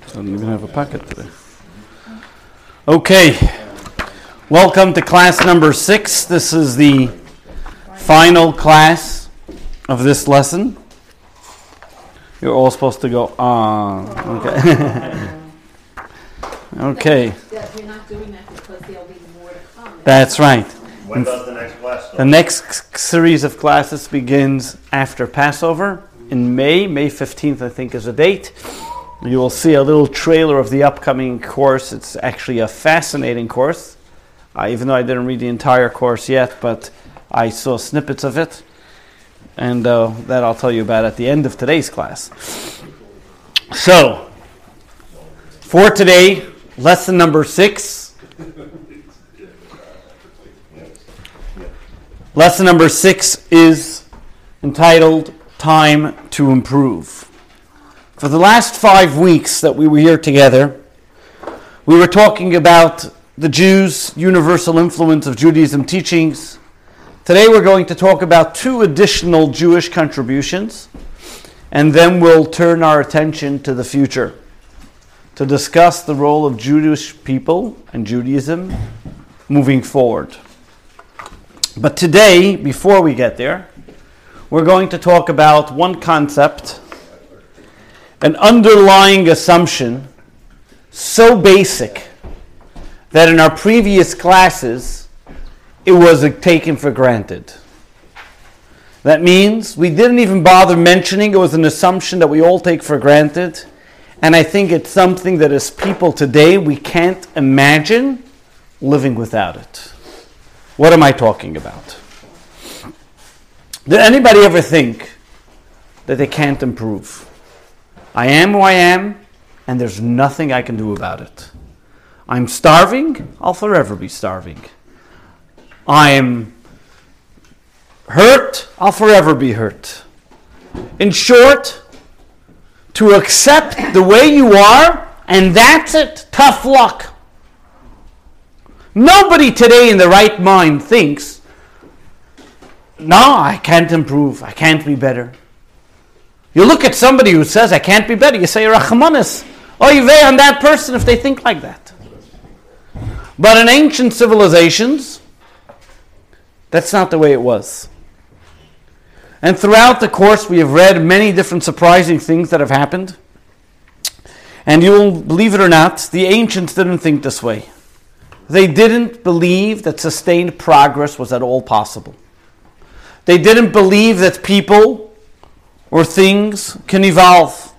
Doesn't even have a pocket today. Okay. Welcome to class number six. This is the final class of this lesson. You're all supposed to go, ah, okay. okay. You're not doing that because there'll be more to come. That's right. When does the next class start? The next series of classes begins after Passover in May. May 15th, I think, is the date. You will see a little trailer of the upcoming course. It's actually a fascinating course, uh, even though I didn't read the entire course yet, but I saw snippets of it. And uh, that I'll tell you about at the end of today's class. So, for today, lesson number six. Lesson number six is entitled Time to Improve. For the last five weeks that we were here together, we were talking about the Jews' universal influence of Judaism teachings. Today we're going to talk about two additional Jewish contributions, and then we'll turn our attention to the future to discuss the role of Jewish people and Judaism moving forward. But today, before we get there, we're going to talk about one concept, an underlying assumption so basic that in our previous classes it was taken for granted. That means we didn't even bother mentioning it was an assumption that we all take for granted. And I think it's something that as people today we can't imagine living without it. What am I talking about? Did anybody ever think that they can't improve? I am who I am, and there's nothing I can do about it. I'm starving, I'll forever be starving. I'm hurt, I'll forever be hurt. In short, to accept the way you are, and that's it. Tough luck. Nobody today in the right mind thinks, no, I can't improve, I can't be better. You look at somebody who says, I can't be better, you say, Rachmanis, oh, you weigh on that person if they think like that. But in ancient civilizations, that's not the way it was. And throughout the course, we have read many different surprising things that have happened. And you'll believe it or not, the ancients didn't think this way. They didn't believe that sustained progress was at all possible. They didn't believe that people or things can evolve.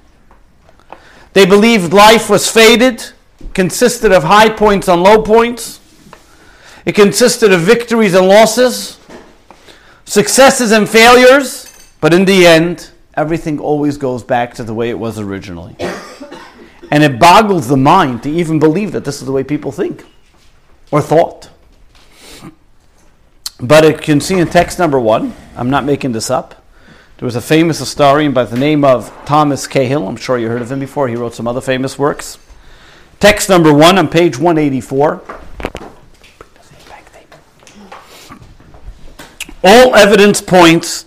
They believed life was faded, consisted of high points and low points. It consisted of victories and losses, successes and failures, but in the end, everything always goes back to the way it was originally. And it boggles the mind to even believe that this is the way people think or thought. But you can see in text number one, I'm not making this up. There was a famous historian by the name of Thomas Cahill. I'm sure you heard of him before. He wrote some other famous works. Text number one on page 184. All evidence points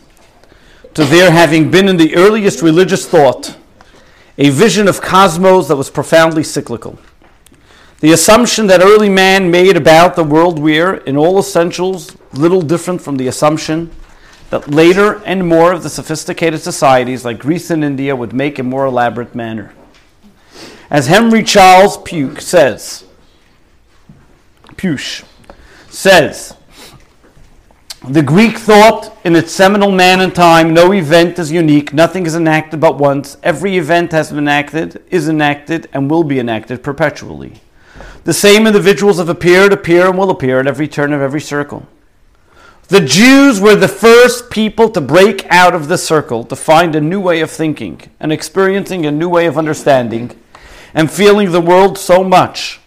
to there having been in the earliest religious thought a vision of cosmos that was profoundly cyclical. The assumption that early man made about the world we're, in all essentials, little different from the assumption that later and more of the sophisticated societies like Greece and India would make in more elaborate manner. As Henry Charles Puech says, Puech says, the Greek thought in its seminal man and time, no event is unique, nothing is enacted but once. Every event has been enacted, is enacted, and will be enacted perpetually. The same individuals have appeared, appear, and will appear at every turn of every circle. The Jews were the first people to break out of the circle, to find a new way of thinking and experiencing a new way of understanding and feeling the world so much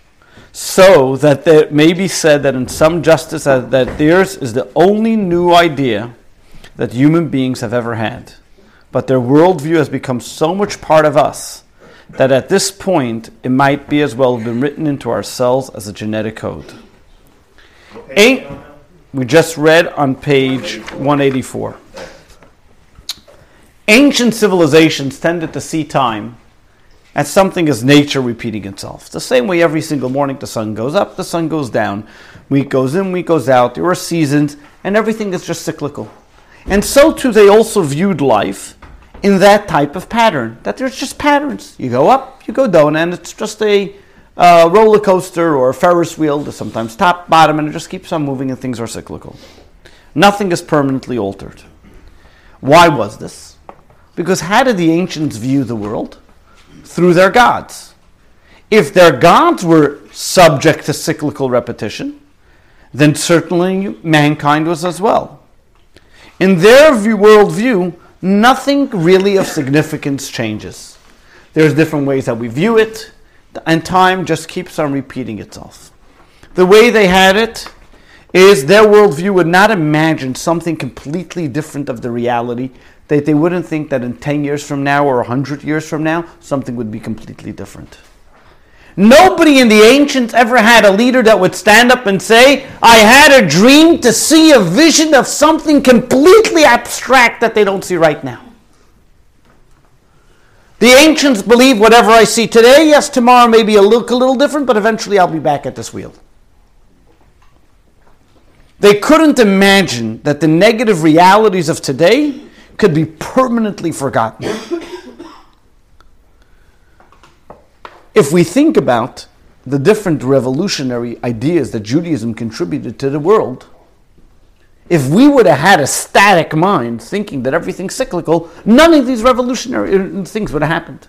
so that it may be said that in some justice uh, that theirs is the only new idea that human beings have ever had. But their worldview has become so much part of us that at this point it might be as well have been written into our cells as a genetic code. Eight, we just read on page 184. Ancient civilizations tended to see time as something as nature repeating itself. The same way every single morning the sun goes up, the sun goes down, week goes in, week goes out, there are seasons, and everything is just cyclical. And so too they also viewed life in that type of pattern, that there's just patterns. You go up, you go down, and it's just a uh, roller coaster or a Ferris wheel, there's sometimes top, bottom, and it just keeps on moving and things are cyclical. Nothing is permanently altered. Why was this? Because how did the ancients view the world? Through their gods. If their gods were subject to cyclical repetition, then certainly mankind was as well. In their view, worldview, nothing really of significance changes. There's different ways that we view it, and time just keeps on repeating itself. The way they had it is their worldview would not imagine something completely different of the reality, that they wouldn't think that in 10 years from now or 100 years from now, something would be completely different. Nobody in the ancients ever had a leader that would stand up and say, I had a dream to see a vision of something completely abstract that they don't see right now. The ancients believe whatever I see today, yes, tomorrow may be a look a little different, but eventually I'll be back at this wheel. They couldn't imagine that the negative realities of today could be permanently forgotten. If we think about the different revolutionary ideas that Judaism contributed to the world, if we would have had a static mind thinking that everything's cyclical, none of these revolutionary uh, things would have happened.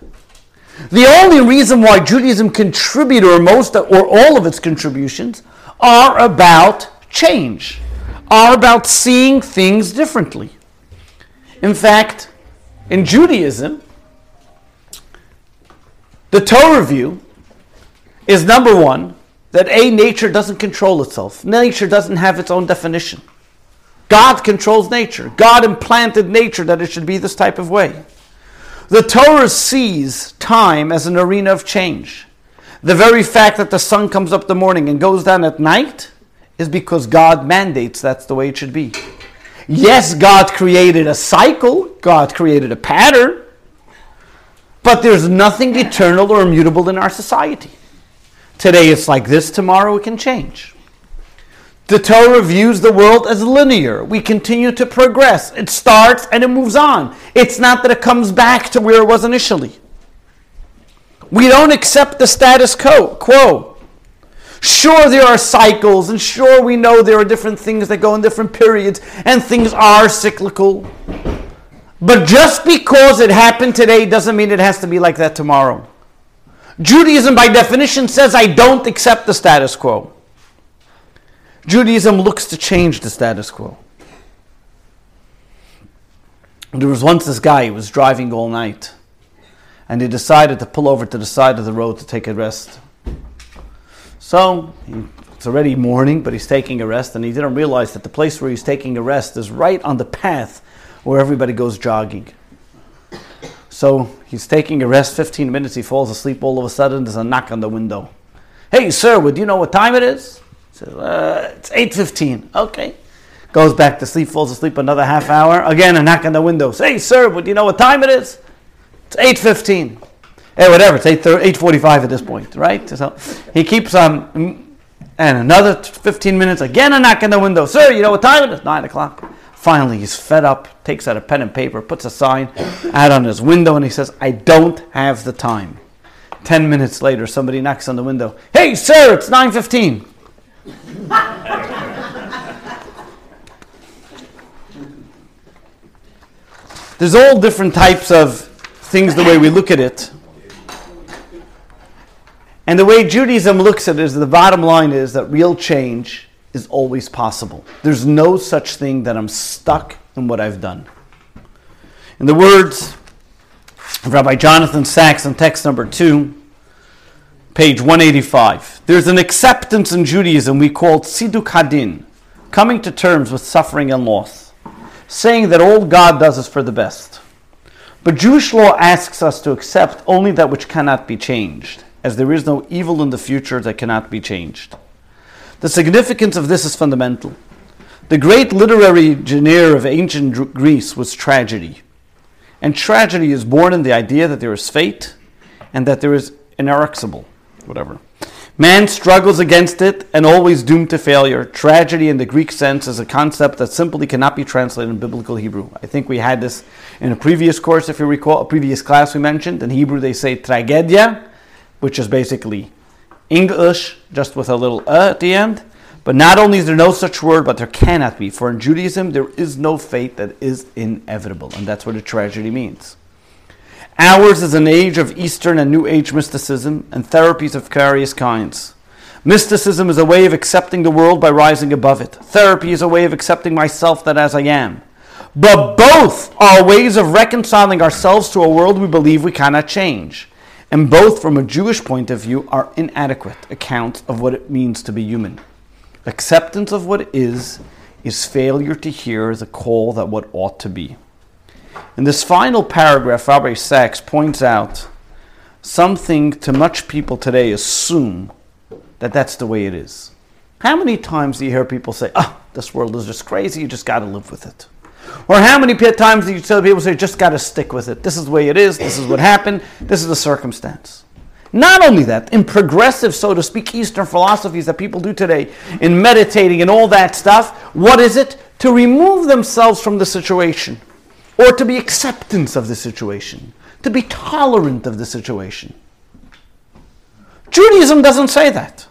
The only reason why Judaism contributed, or most or all of its contributions, are about change, are about seeing things differently. In fact, in Judaism, the Torah view is number one that A, nature doesn't control itself. Nature doesn't have its own definition. God controls nature. God implanted nature that it should be this type of way. The Torah sees time as an arena of change. The very fact that the sun comes up the morning and goes down at night is because God mandates that's the way it should be. Yes, God created a cycle, God created a pattern, but there's nothing eternal or immutable in our society. Today it's like this, tomorrow it can change. The Torah views the world as linear. We continue to progress. It starts and it moves on. It's not that it comes back to where it was initially. We don't accept the status quo. Sure, there are cycles, and sure, we know there are different things that go in different periods, and things are cyclical. But just because it happened today doesn't mean it has to be like that tomorrow. Judaism, by definition, says I don't accept the status quo. Judaism looks to change the status quo. There was once this guy who was driving all night, and he decided to pull over to the side of the road to take a rest. So it's already morning, but he's taking a rest, and he didn't realize that the place where he's taking a rest is right on the path where everybody goes jogging. So he's taking a rest, 15 minutes, he falls asleep. All of a sudden, there's a knock on the window. Hey, sir, would you know what time it is? He says, uh, it's 8.15. Okay. Goes back to sleep, falls asleep another half hour. Again, a knock on the window. Hey, sir, would you know what time it is? It's 8.15. Hey, whatever, it's 8, 8.45 at this point, right? So he keeps on, um, and another 15 minutes, again a knock on the window. Sir, you know what time it is? 9 o'clock. Finally, he's fed up, takes out a pen and paper, puts a sign out on his window, and he says, I don't have the time. Ten minutes later, somebody knocks on the window. Hey, sir, it's 9.15. There's all different types of things the way we look at it. And the way Judaism looks at it is the bottom line is that real change is always possible. There's no such thing that I'm stuck in what I've done. In the words of Rabbi Jonathan Sacks in text number two, page 185, there's an acceptance in Judaism we call tziduk hadin, coming to terms with suffering and loss, saying that all God does is for the best. But Jewish law asks us to accept only that which cannot be changed, as there is no evil in the future that cannot be changed. The significance of this is fundamental. The great literary genre of ancient Greece was tragedy. And tragedy is born in the idea that there is fate and that there is inexorable, whatever. Man struggles against it and always doomed to failure. Tragedy in the Greek sense is a concept that simply cannot be translated in biblical Hebrew. I think we had this in a previous course, if you recall, a previous class we mentioned. In Hebrew, they say tragedia, which is basically English, just with a little uh at the end. But not only is there no such word, but there cannot be. For in Judaism, there is no fate that is inevitable. And that's what a tragedy means. Ours is an age of Eastern and New Age mysticism and therapies of various kinds. Mysticism is a way of accepting the world by rising above it. Therapy is a way of accepting myself that as I am. But both are ways of reconciling ourselves to a world we believe we cannot change. And both, from a Jewish point of view, are inadequate accounts of what it means to be human. Acceptance of what is is failure to hear the call that what ought to be. In this final paragraph, Rabbi Sacks points out something to much people today assume that that's the way it is. How many times do you hear people say, oh, this world is just crazy, you just got to live with it? Or how many times do you tell people say, just got to stick with it? This is the way it is, this is what happened, this is the circumstance. Not only that, in progressive, so to speak, Eastern philosophies that people do today, in meditating and all that stuff, what is it? To remove themselves from the situation or to be acceptance of the situation, to be tolerant of the situation. Judaism doesn't say that.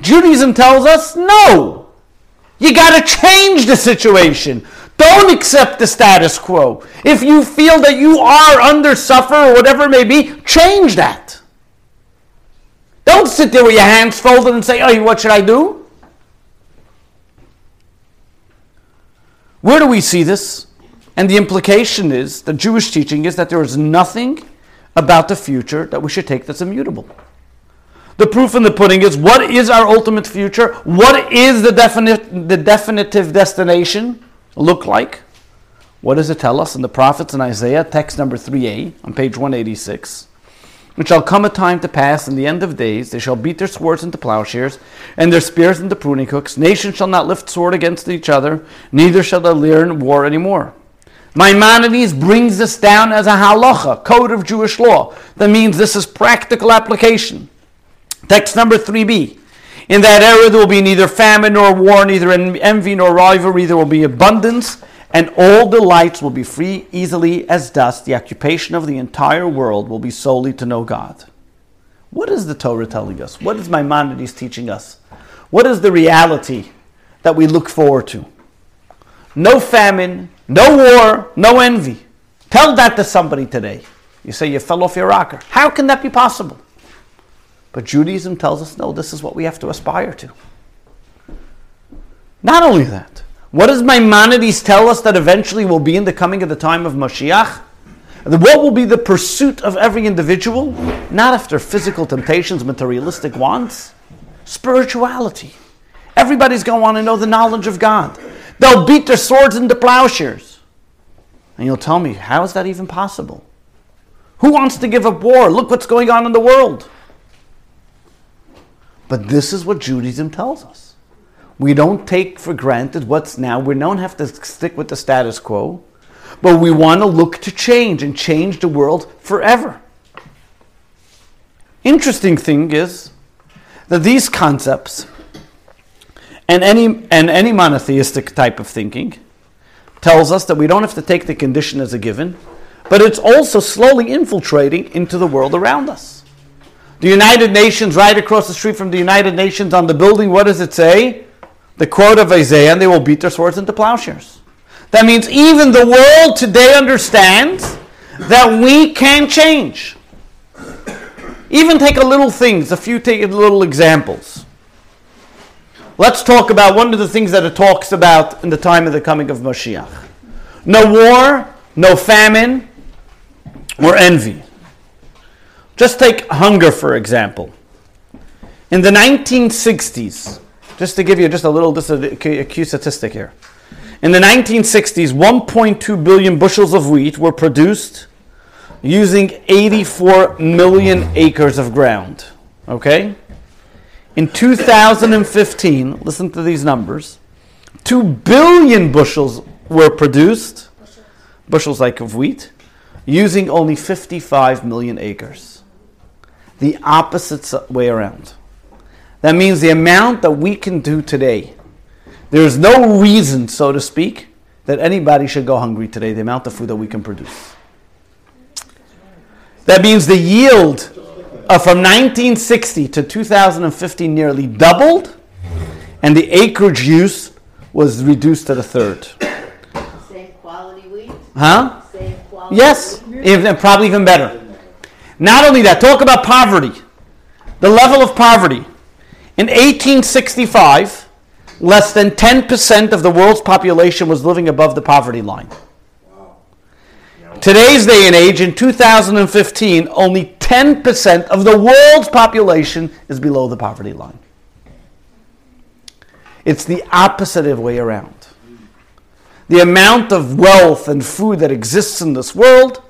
Judaism tells us no. You got to change the situation. Don't accept the status quo. If you feel that you are under suffer or whatever it may be, change that. Don't sit there with your hands folded and say, "Oh, what should I do?" Where do we see this? And the implication is, the Jewish teaching is that there is nothing about the future that we should take that's immutable. The proof in the pudding is what is our ultimate future? What is the, definite, the definitive destination look like? What does it tell us in the prophets in Isaiah, text number 3a on page 186? It shall come a time to pass in the end of days, they shall beat their swords into plowshares, and their spears into pruning hooks. Nations shall not lift sword against each other, neither shall they learn war any anymore. Maimonides brings this down as a halacha, code of Jewish law. That means this is practical application. Text number 3b. In that era there will be neither famine nor war, neither envy nor rivalry, there will be abundance, and all delights will be free easily as dust. The occupation of the entire world will be solely to know God. What is the Torah telling us? What is Maimonides teaching us? What is the reality that we look forward to? No famine, no war, no envy. Tell that to somebody today. You say you fell off your rocker. How can that be possible? But Judaism tells us no, this is what we have to aspire to. Not only that, what does Maimonides tell us that eventually will be in the coming of the time of Mashiach? What will be the pursuit of every individual? Not after physical temptations, materialistic wants, spirituality. Everybody's going to want to know the knowledge of God. They'll beat their swords into plowshares. And you'll tell me, how is that even possible? Who wants to give up war? Look what's going on in the world. But this is what Judaism tells us. We don't take for granted what's now. We don't have to stick with the status quo, but we want to look to change and change the world forever. Interesting thing is that these concepts and any, and any monotheistic type of thinking tells us that we don't have to take the condition as a given, but it's also slowly infiltrating into the world around us. The United Nations, right across the street from the United Nations on the building, what does it say? The quote of Isaiah, and they will beat their swords into plowshares. That means even the world today understands that we can change. Even take a little things, a few take little examples. Let's talk about one of the things that it talks about in the time of the coming of Mashiach. No war, no famine, or envy. Just take hunger, for example. In the 1960s, just to give you just a little, just a, a statistic here. In the 1960s, 1.2 billion bushels of wheat were produced using 84 million acres of ground. Okay? In 2015, listen to these numbers 2 billion bushels were produced, bushels like of wheat, using only 55 million acres. The opposite way around. That means the amount that we can do today, there is no reason, so to speak, that anybody should go hungry today, the amount of food that we can produce. That means the yield of from 1960 to 2015 nearly doubled, and the acreage use was reduced to the third. Same quality wheat, Huh? same quality. Yes, even, probably even better. Not only that, talk about poverty. The level of poverty. In 1865, less than 10% of the world's population was living above the poverty line. Today's day and age, in 2015, only 10% of the world's population is below the poverty line. It's the opposite of way around. The amount of wealth and food that exists in this world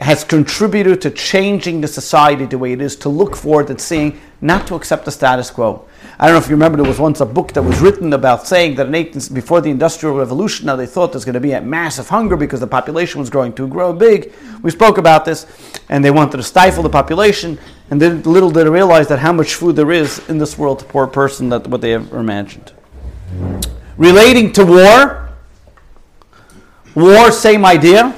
has contributed to changing the society the way it is, to look forward and seeing, not to accept the status quo. I don't know if you remember, there was once a book that was written about saying that in 18, before the Industrial Revolution, now they thought there's going to be a massive hunger because the population was growing too grow big. We spoke about this, and they wanted to stifle the population, and then little did they realize that how much food there is in this world to poor person that what they ever imagined. Relating to war, war, same idea.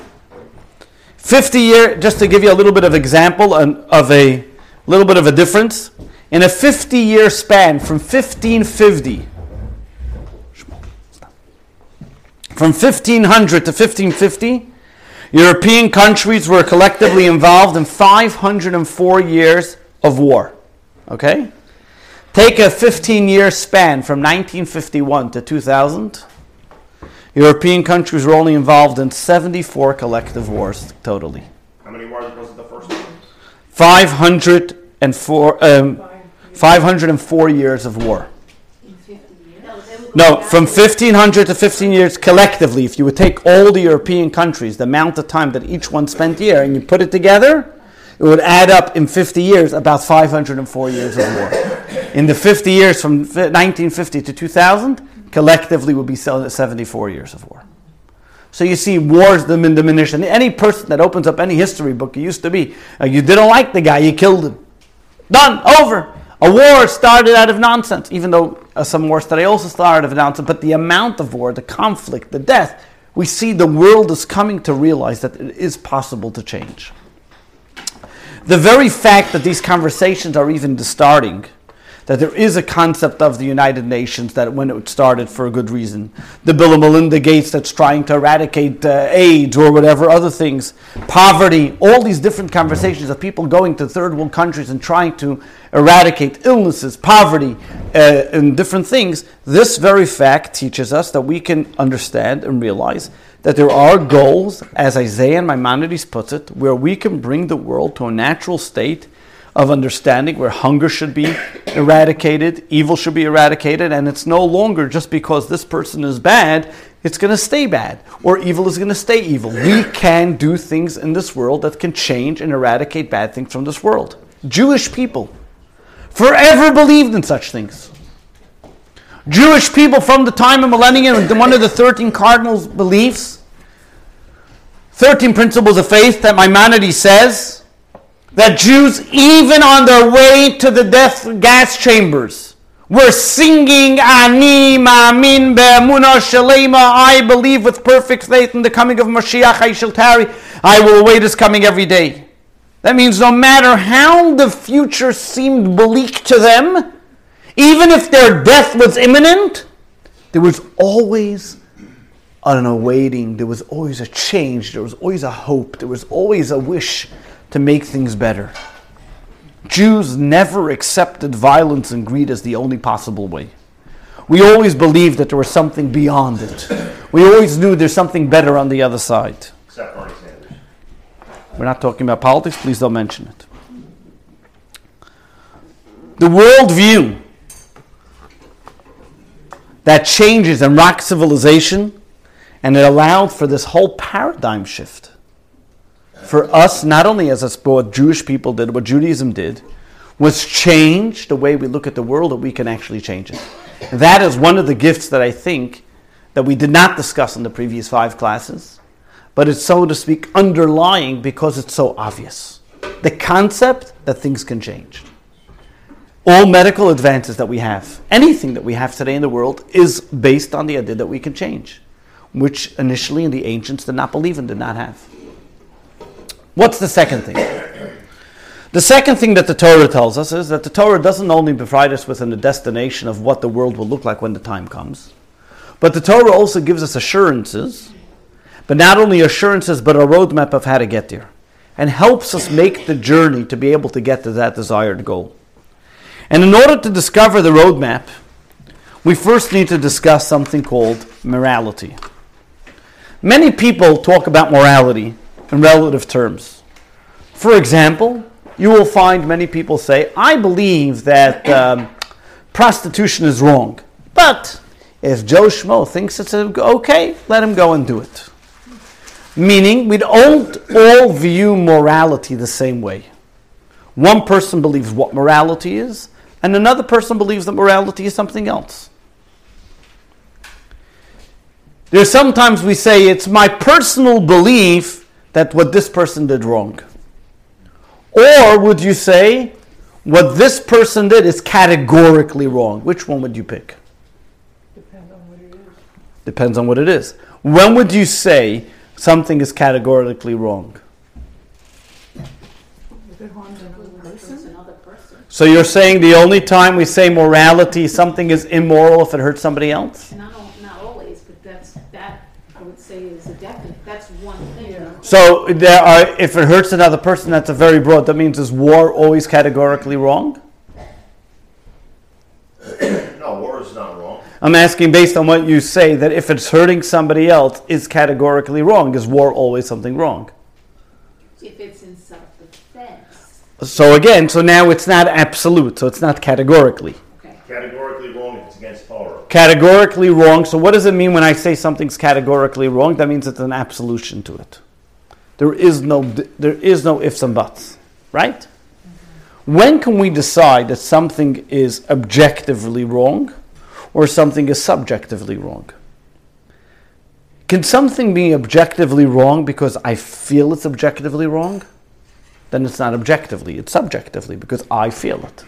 50 year, just to give you a little bit of example of a little bit of a difference. In a 50 year span from 1550, from 1500 to 1550, European countries were collectively involved in 504 years of war. Okay? Take a 15 year span from 1951 to 2000. European countries were only involved in 74 collective wars totally. How many wars was it the first one? 504, um, 504 years of war. Years. No, No, from 1500 to 15 years collectively, if you would take all the European countries, the amount of time that each one spent here, and you put it together, it would add up in 50 years about 504 years of war. In the 50 years from 1950 to 2000, collectively would be se- 74 years of war. So you see wars dim- diminish. And any person that opens up any history book, it used to be, uh, you didn't like the guy, you killed him. Done, over. A war started out of nonsense, even though uh, some wars today also started out of nonsense. But the amount of war, the conflict, the death, we see the world is coming to realize that it is possible to change. The very fact that these conversations are even starting, that there is a concept of the United Nations that when it started for a good reason, the Bill and Melinda Gates that's trying to eradicate uh, AIDS or whatever other things, poverty, all these different conversations of people going to third world countries and trying to eradicate illnesses, poverty, uh, and different things. This very fact teaches us that we can understand and realize that there are goals, as Isaiah and Maimonides puts it, where we can bring the world to a natural state of understanding where hunger should be eradicated, evil should be eradicated, and it's no longer just because this person is bad, it's going to stay bad, or evil is going to stay evil. We can do things in this world that can change and eradicate bad things from this world. Jewish people forever believed in such things. Jewish people from the time of millennium, one of the 13 cardinal beliefs, 13 principles of faith that Maimonides says, that Jews, even on their way to the death gas chambers, were singing Ani Ma'amin Be'emuna Shalema. I believe with perfect faith in the coming of Mashiach. I shall tarry. I will await his coming every day. That means no matter how the future seemed bleak to them, even if their death was imminent, there was always an awaiting. There was always a change. There was always a hope. There was always a wish to make things better. Jews never accepted violence and greed as the only possible way. We always believed that there was something beyond it. We always knew there's something better on the other side. Except Bernie Sanders. We're not talking about politics, please don't mention it. The worldview that changes and rocks civilization, and it allowed for this whole paradigm shift. For us, not only as us, but what Jewish people did, what Judaism did, was change the way we look at the world, that we can actually change it. That is one of the gifts that I think that we did not discuss in the previous five classes, but it's so to speak underlying because it's so obvious. The concept that things can change. All medical advances that we have, anything that we have today in the world, is based on the idea that we can change, which initially in the ancients did not believe in, did not have. What's the second thing? The second thing that the Torah tells us is that the Torah doesn't only provide us with a destination of what the world will look like when the time comes, but the Torah also gives us assurances, but not only assurances, but a roadmap of how to get there, and helps us make the journey to be able to get to that desired goal. And in order to discover the roadmap, we first need to discuss something called morality. Many people talk about morality in relative terms. For example, you will find many people say, I believe that um, prostitution is wrong. But if Joe Schmo thinks it's okay, let him go and do it. Meaning, we don't all view morality the same way. One person believes what morality is, and another person believes that morality is something else. There's sometimes we say it's my personal belief that what this person did wrong. Or would you say what this person did is categorically wrong? Which one would you pick? Depends on what it is. Depends on what it is. When would you say something is categorically wrong? If it harms another Versus person. another person. So you're saying the only time we say morality, something is immoral if it hurts somebody else? Not, al- not always, but that's, that, I would say is a definite, that's one thing. Yeah. So there are, if it hurts another person, that's a very broad. That means is war always categorically wrong? No, war is not wrong. I'm asking based on what you say that if it's hurting somebody else is categorically wrong. Is war always something wrong? If it's in self-defense, So again, so now it's not absolute. So it's not categorically. okay. Categorically wrong if it's against Torah. Categorically wrong. So what does it mean when I say something's categorically wrong? That means it's an absolution to it. There is no there is no ifs and buts, right? When can we decide that something is objectively wrong or something is subjectively wrong? Can something be objectively wrong because I feel it's objectively wrong? Then it's not objectively, it's subjectively because I feel it.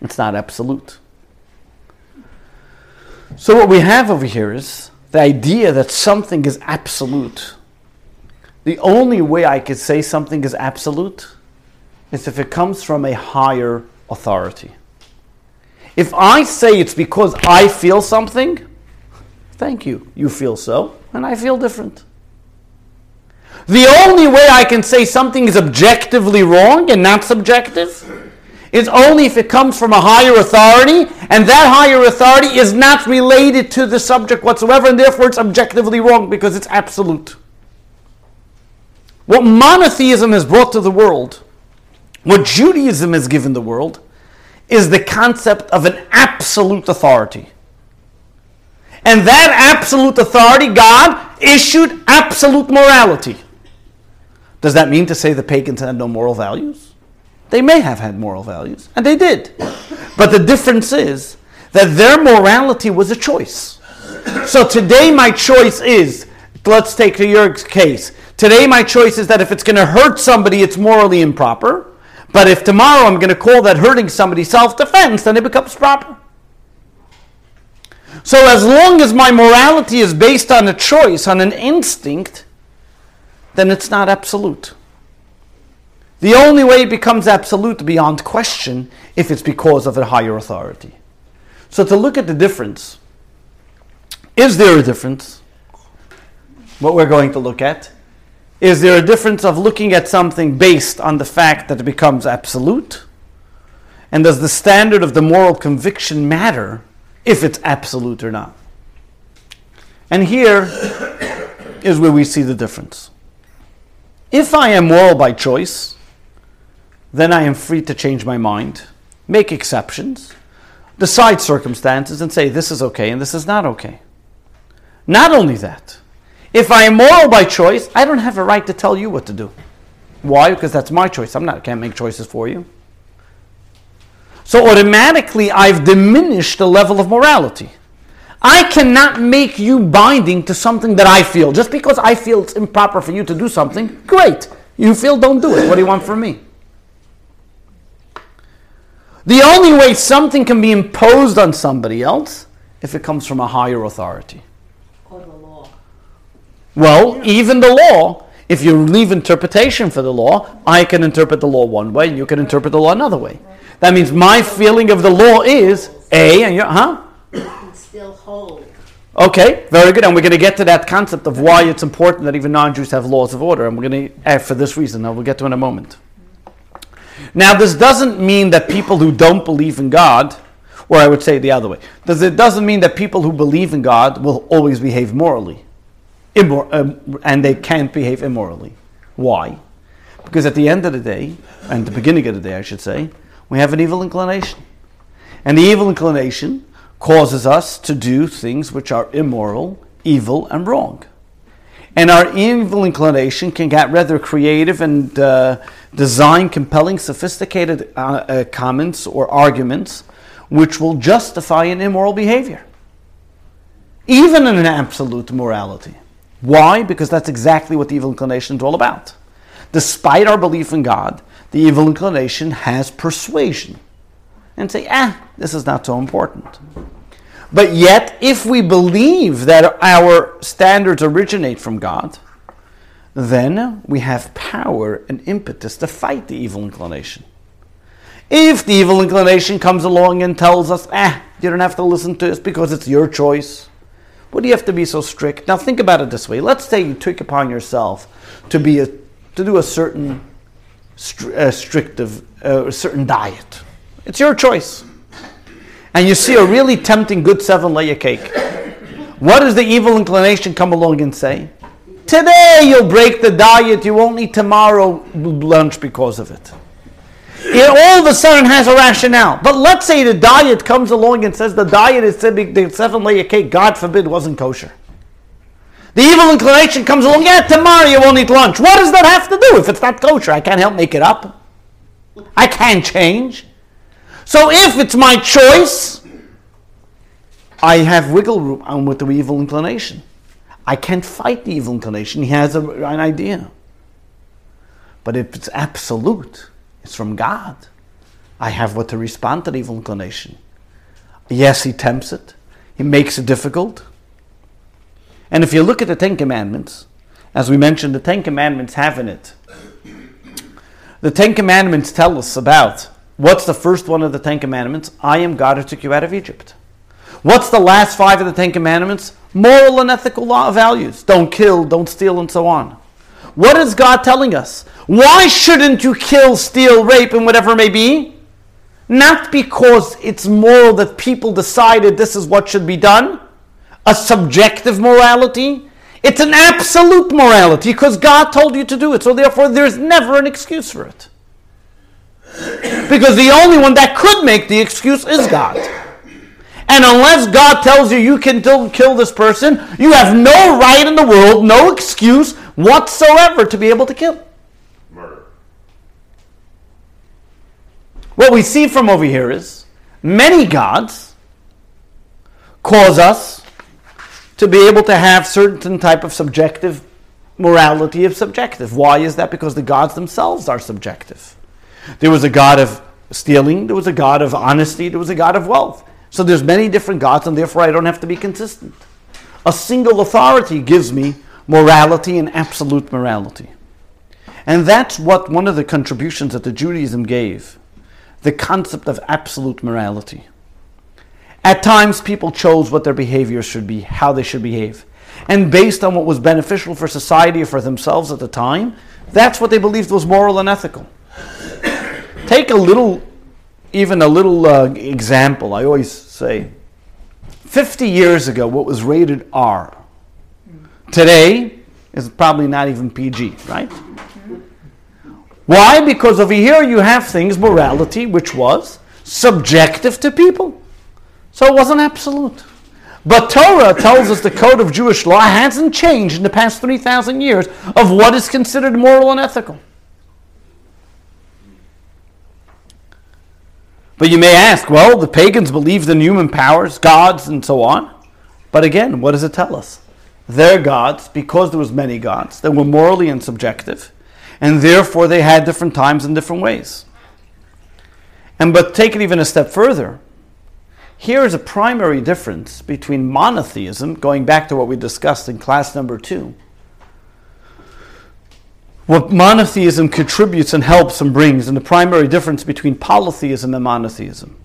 It's not absolute. So, what we have over here is the idea that something is absolute. The only way I could say something is absolute is if it comes from a higher authority. If I say it's because I feel something, thank you, you feel so, and I feel different. The only way I can say something is objectively wrong and not subjective is only if it comes from a higher authority, and that higher authority is not related to the subject whatsoever, and therefore it's objectively wrong because it's absolute. What monotheism has brought to the world, what Judaism has given the world, is the concept of an absolute authority. And that absolute authority, God issued absolute morality. Does that mean to say the pagans had no moral values? They may have had moral values, and they did. But the difference is that their morality was a choice. So today, my choice is let's take your case. Today, my choice is that if it's going to hurt somebody, it's morally improper. But if tomorrow I'm going to call that hurting somebody self defense, then it becomes proper. So, as long as my morality is based on a choice, on an instinct, then it's not absolute. The only way it becomes absolute beyond question if it's because of a higher authority. So to look at the difference, is there a difference? What we're going to look at. Is there a difference of looking at something based on the fact that it becomes absolute? And does the standard of the moral conviction matter if it's absolute or not? And here is where we see the difference. If I am moral by choice, then I am free to change my mind, make exceptions, decide circumstances, and say this is okay and this is not okay. Not only that, if I am moral by choice, I don't have a right to tell you what to do. Why? Because that's my choice. I'm not can't make choices for you. So automatically I've diminished the level of morality. I cannot make you binding to something that I feel. Just because I feel it's improper for you to do something, great. You feel don't do it. What do you want from me? The only way something can be imposed on somebody else if it comes from a higher authority. Or the law. Well, even the law, if you leave interpretation for the law, I can interpret the law one way and you can interpret the law another way. That means my feeling of the law is A and you huh? Still hold. Okay, very good. And we're going to get to that concept of why it's important that even non Jews have laws of order. And we're going to, uh, for this reason, we'll get to in a moment. Now, this doesn't mean that people who don't believe in God, or I would say the other way, does it doesn't mean that people who believe in God will always behave morally, immor- um, and they can't behave immorally. Why? Because at the end of the day, and the beginning of the day, I should say, we have an evil inclination, and the evil inclination causes us to do things which are immoral, evil, and wrong. And our evil inclination can get rather creative and uh, design compelling, sophisticated uh, uh, comments or arguments which will justify an immoral behavior, even in an absolute morality. Why? Because that's exactly what the evil inclination is all about. Despite our belief in God, the evil inclination has persuasion and say, ah, this is not so important. But yet, if we believe that our standards originate from God, then we have power and impetus to fight the evil inclination. If the evil inclination comes along and tells us, ah, you don't have to listen to us because it's your choice, what do you have to be so strict? Now think about it this way. Let's say you took upon yourself to be a, to do a certain stri- uh, strictive, uh, a certain diet. It's your choice. And you see a really tempting good seven layer cake. What does the evil inclination come along and say? Today you'll break the diet, you won't eat tomorrow lunch because of it. It all of a sudden has a rationale. But let's say the diet comes along and says the diet is the seven layer cake, God forbid, wasn't kosher. The evil inclination comes along, yeah, tomorrow you won't eat lunch. What does that have to do if it's not kosher? I can't help make it up. I can't change. So if it's my choice, I have wiggle room I'm with the evil inclination. I can't fight the evil inclination. He has a, an idea. But if it's absolute, it's from God. I have what to respond to the evil inclination. Yes, he tempts it. He makes it difficult. And if you look at the Ten Commandments, as we mentioned, the Ten Commandments have in it. The Ten Commandments tell us about what's the first one of the Ten Commandments? I am God who took you out of Egypt. What's the last five of the Ten Commandments? Moral and ethical law values. Don't kill, don't steal, and so on. What is God telling us? Why shouldn't you kill, steal, rape, and whatever it may be? Not because it's moral that people decided this is what should be done, a subjective morality. It's an absolute morality because God told you to do it. So therefore, there's never an excuse for it. Because the only one that could make the excuse is God. And unless God tells you you can kill this person, you have no right in the world, no excuse whatsoever to be able to kill. What we see from over here is many gods cause us to be able to have certain type of subjective morality of subjective. Why is that? Because the gods themselves are subjective. There was a god of stealing, there was a god of honesty, there was a god of wealth. So there's many different gods, and therefore I don't have to be consistent. A single authority gives me morality and absolute morality. And that's what one of the contributions that the Judaism gave the concept of absolute morality. At times, people chose what their behavior should be, how they should behave. And based on what was beneficial for society or for themselves at the time, that's what they believed was moral and ethical. Take a little even a little uh, example, I always say 50 years ago, what was rated R today is probably not even PG, right? Why? Because over here you have things, morality, which was subjective to people. So it wasn't absolute. But Torah tells us the code of Jewish law hasn't changed in the past 3,000 years of what is considered moral and ethical. But you may ask, well, the pagans believed in human powers, gods, and so on. But again, what does it tell us? Their gods, because there was many gods, they were morally and subjective, and therefore they had different times and different ways. And but take it even a step further. Here is a primary difference between monotheism, going back to what we discussed in class number two. What monotheism contributes and helps and brings, and the primary difference between polytheism and monotheism.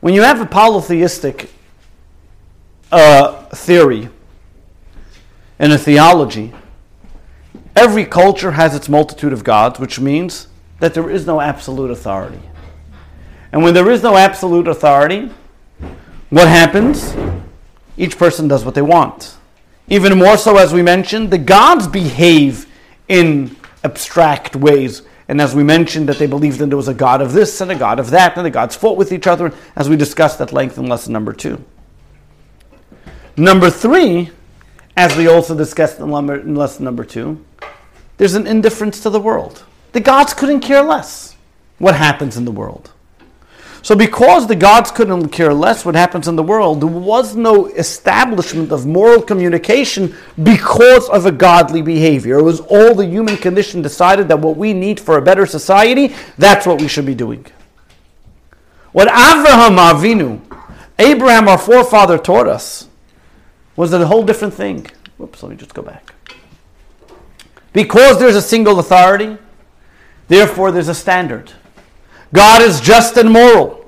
When you have a polytheistic uh, theory and a theology, every culture has its multitude of gods, which means that there is no absolute authority. And when there is no absolute authority, what happens? Each person does what they want. Even more so, as we mentioned, the gods behave in abstract ways. And as we mentioned, that they believed that there was a god of this and a god of that, and the gods fought with each other, as we discussed at length in lesson number two. Number three, as we also discussed in lesson number two, there's an indifference to the world. The gods couldn't care less what happens in the world. So, because the gods couldn't care less what happens in the world, there was no establishment of moral communication because of a godly behavior. It was all the human condition decided that what we need for a better society, that's what we should be doing. What Avraham Avinu, Abraham, our forefather, taught us was a whole different thing. Whoops, let me just go back. Because there's a single authority, therefore there's a standard. God is just and moral.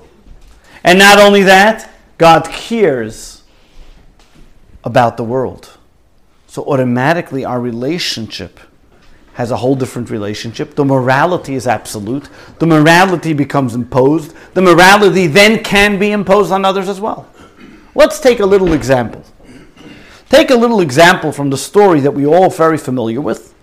And not only that, God cares about the world. So automatically our relationship has a whole different relationship. The morality is absolute. The morality becomes imposed. The morality then can be imposed on others as well. Let's take a little example. Take a little example from the story that we all very familiar with,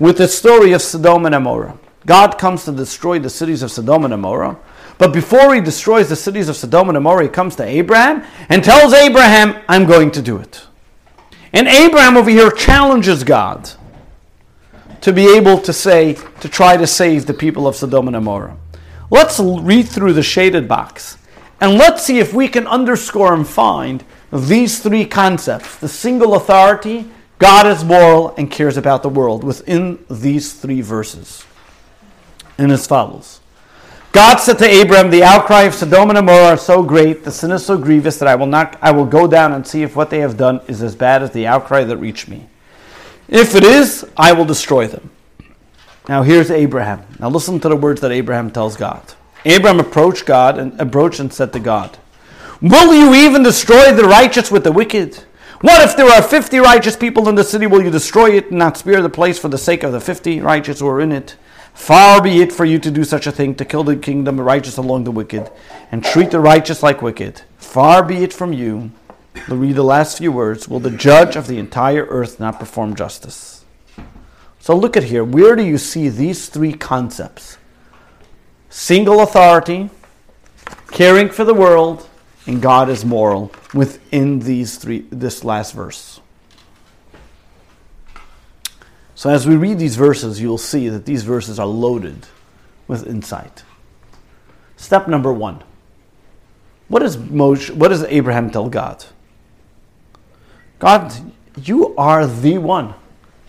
with the story of Sodom and Amorah. God comes to destroy the cities of Sodom and Amorah. But before he destroys the cities of Sodom and Amorah, he comes to Abraham and tells Abraham, I'm going to do it. And Abraham over here challenges God to be able to say, to try to save the people of Sodom and Amorah. Let's read through the shaded box and let's see if we can underscore and find these three concepts the single authority, God is moral, and cares about the world within these three verses and as follows God said to Abram, The outcry of Sodom and Gomorrah are so great, the sin is so grievous that I will not I will go down and see if what they have done is as bad as the outcry that reached me. If it is, I will destroy them. Now here's Abraham. Now listen to the words that Abraham tells God. Abraham approached God and approached and said to God, Will you even destroy the righteous with the wicked? What if there are 50 righteous people in the city? Will you destroy it and not spare the place for the sake of the 50 righteous who are in it? Far be it for you to do such a thing, to kill the kingdom of righteous along the wicked, and treat the righteous like wicked. Far be it from you. Read the last few words. Will the judge of the entire earth not perform justice? So look at here. Where do you see these three concepts? Single authority, caring for the world, and God is moral within these three this last verse. So, as we read these verses, you'll see that these verses are loaded with insight. Step number one what does, Moshe, what does Abraham tell God? God, you are the one.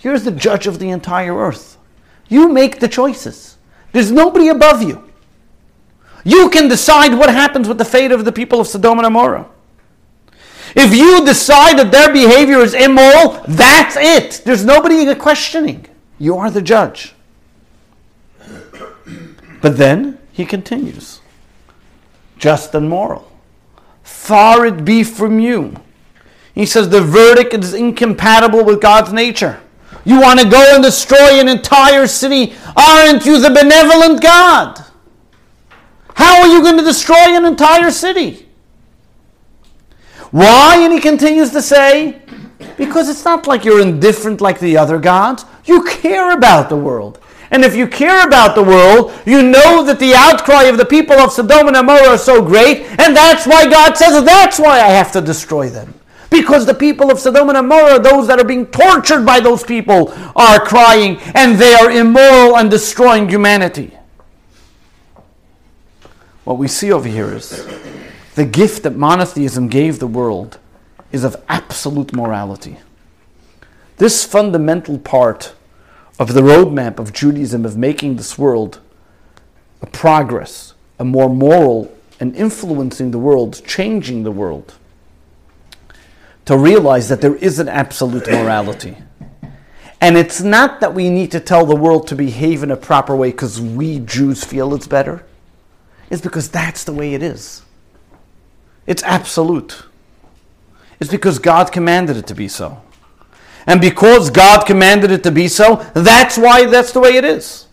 You're the judge of the entire earth. You make the choices. There's nobody above you. You can decide what happens with the fate of the people of Sodom and Gomorrah. If you decide that their behavior is immoral, that's it. There's nobody questioning. You are the judge. But then he continues just and moral. Far it be from you. He says the verdict is incompatible with God's nature. You want to go and destroy an entire city. Aren't you the benevolent God? How are you going to destroy an entire city? Why? And he continues to say, because it's not like you're indifferent like the other gods. You care about the world. And if you care about the world, you know that the outcry of the people of Sodom and Gomorrah are so great, and that's why God says, that's why I have to destroy them. Because the people of Sodom and Gomorrah, those that are being tortured by those people, are crying, and they are immoral and destroying humanity. What we see over here is the gift that monotheism gave the world is of absolute morality. This fundamental part of the roadmap of Judaism of making this world a progress, a more moral, and influencing the world, changing the world, to realize that there is an absolute morality. And it's not that we need to tell the world to behave in a proper way because we Jews feel it's better. It's because that's the way it is. It's absolute. It's because God commanded it to be so. And because God commanded it to be so, that's why that's the way it is.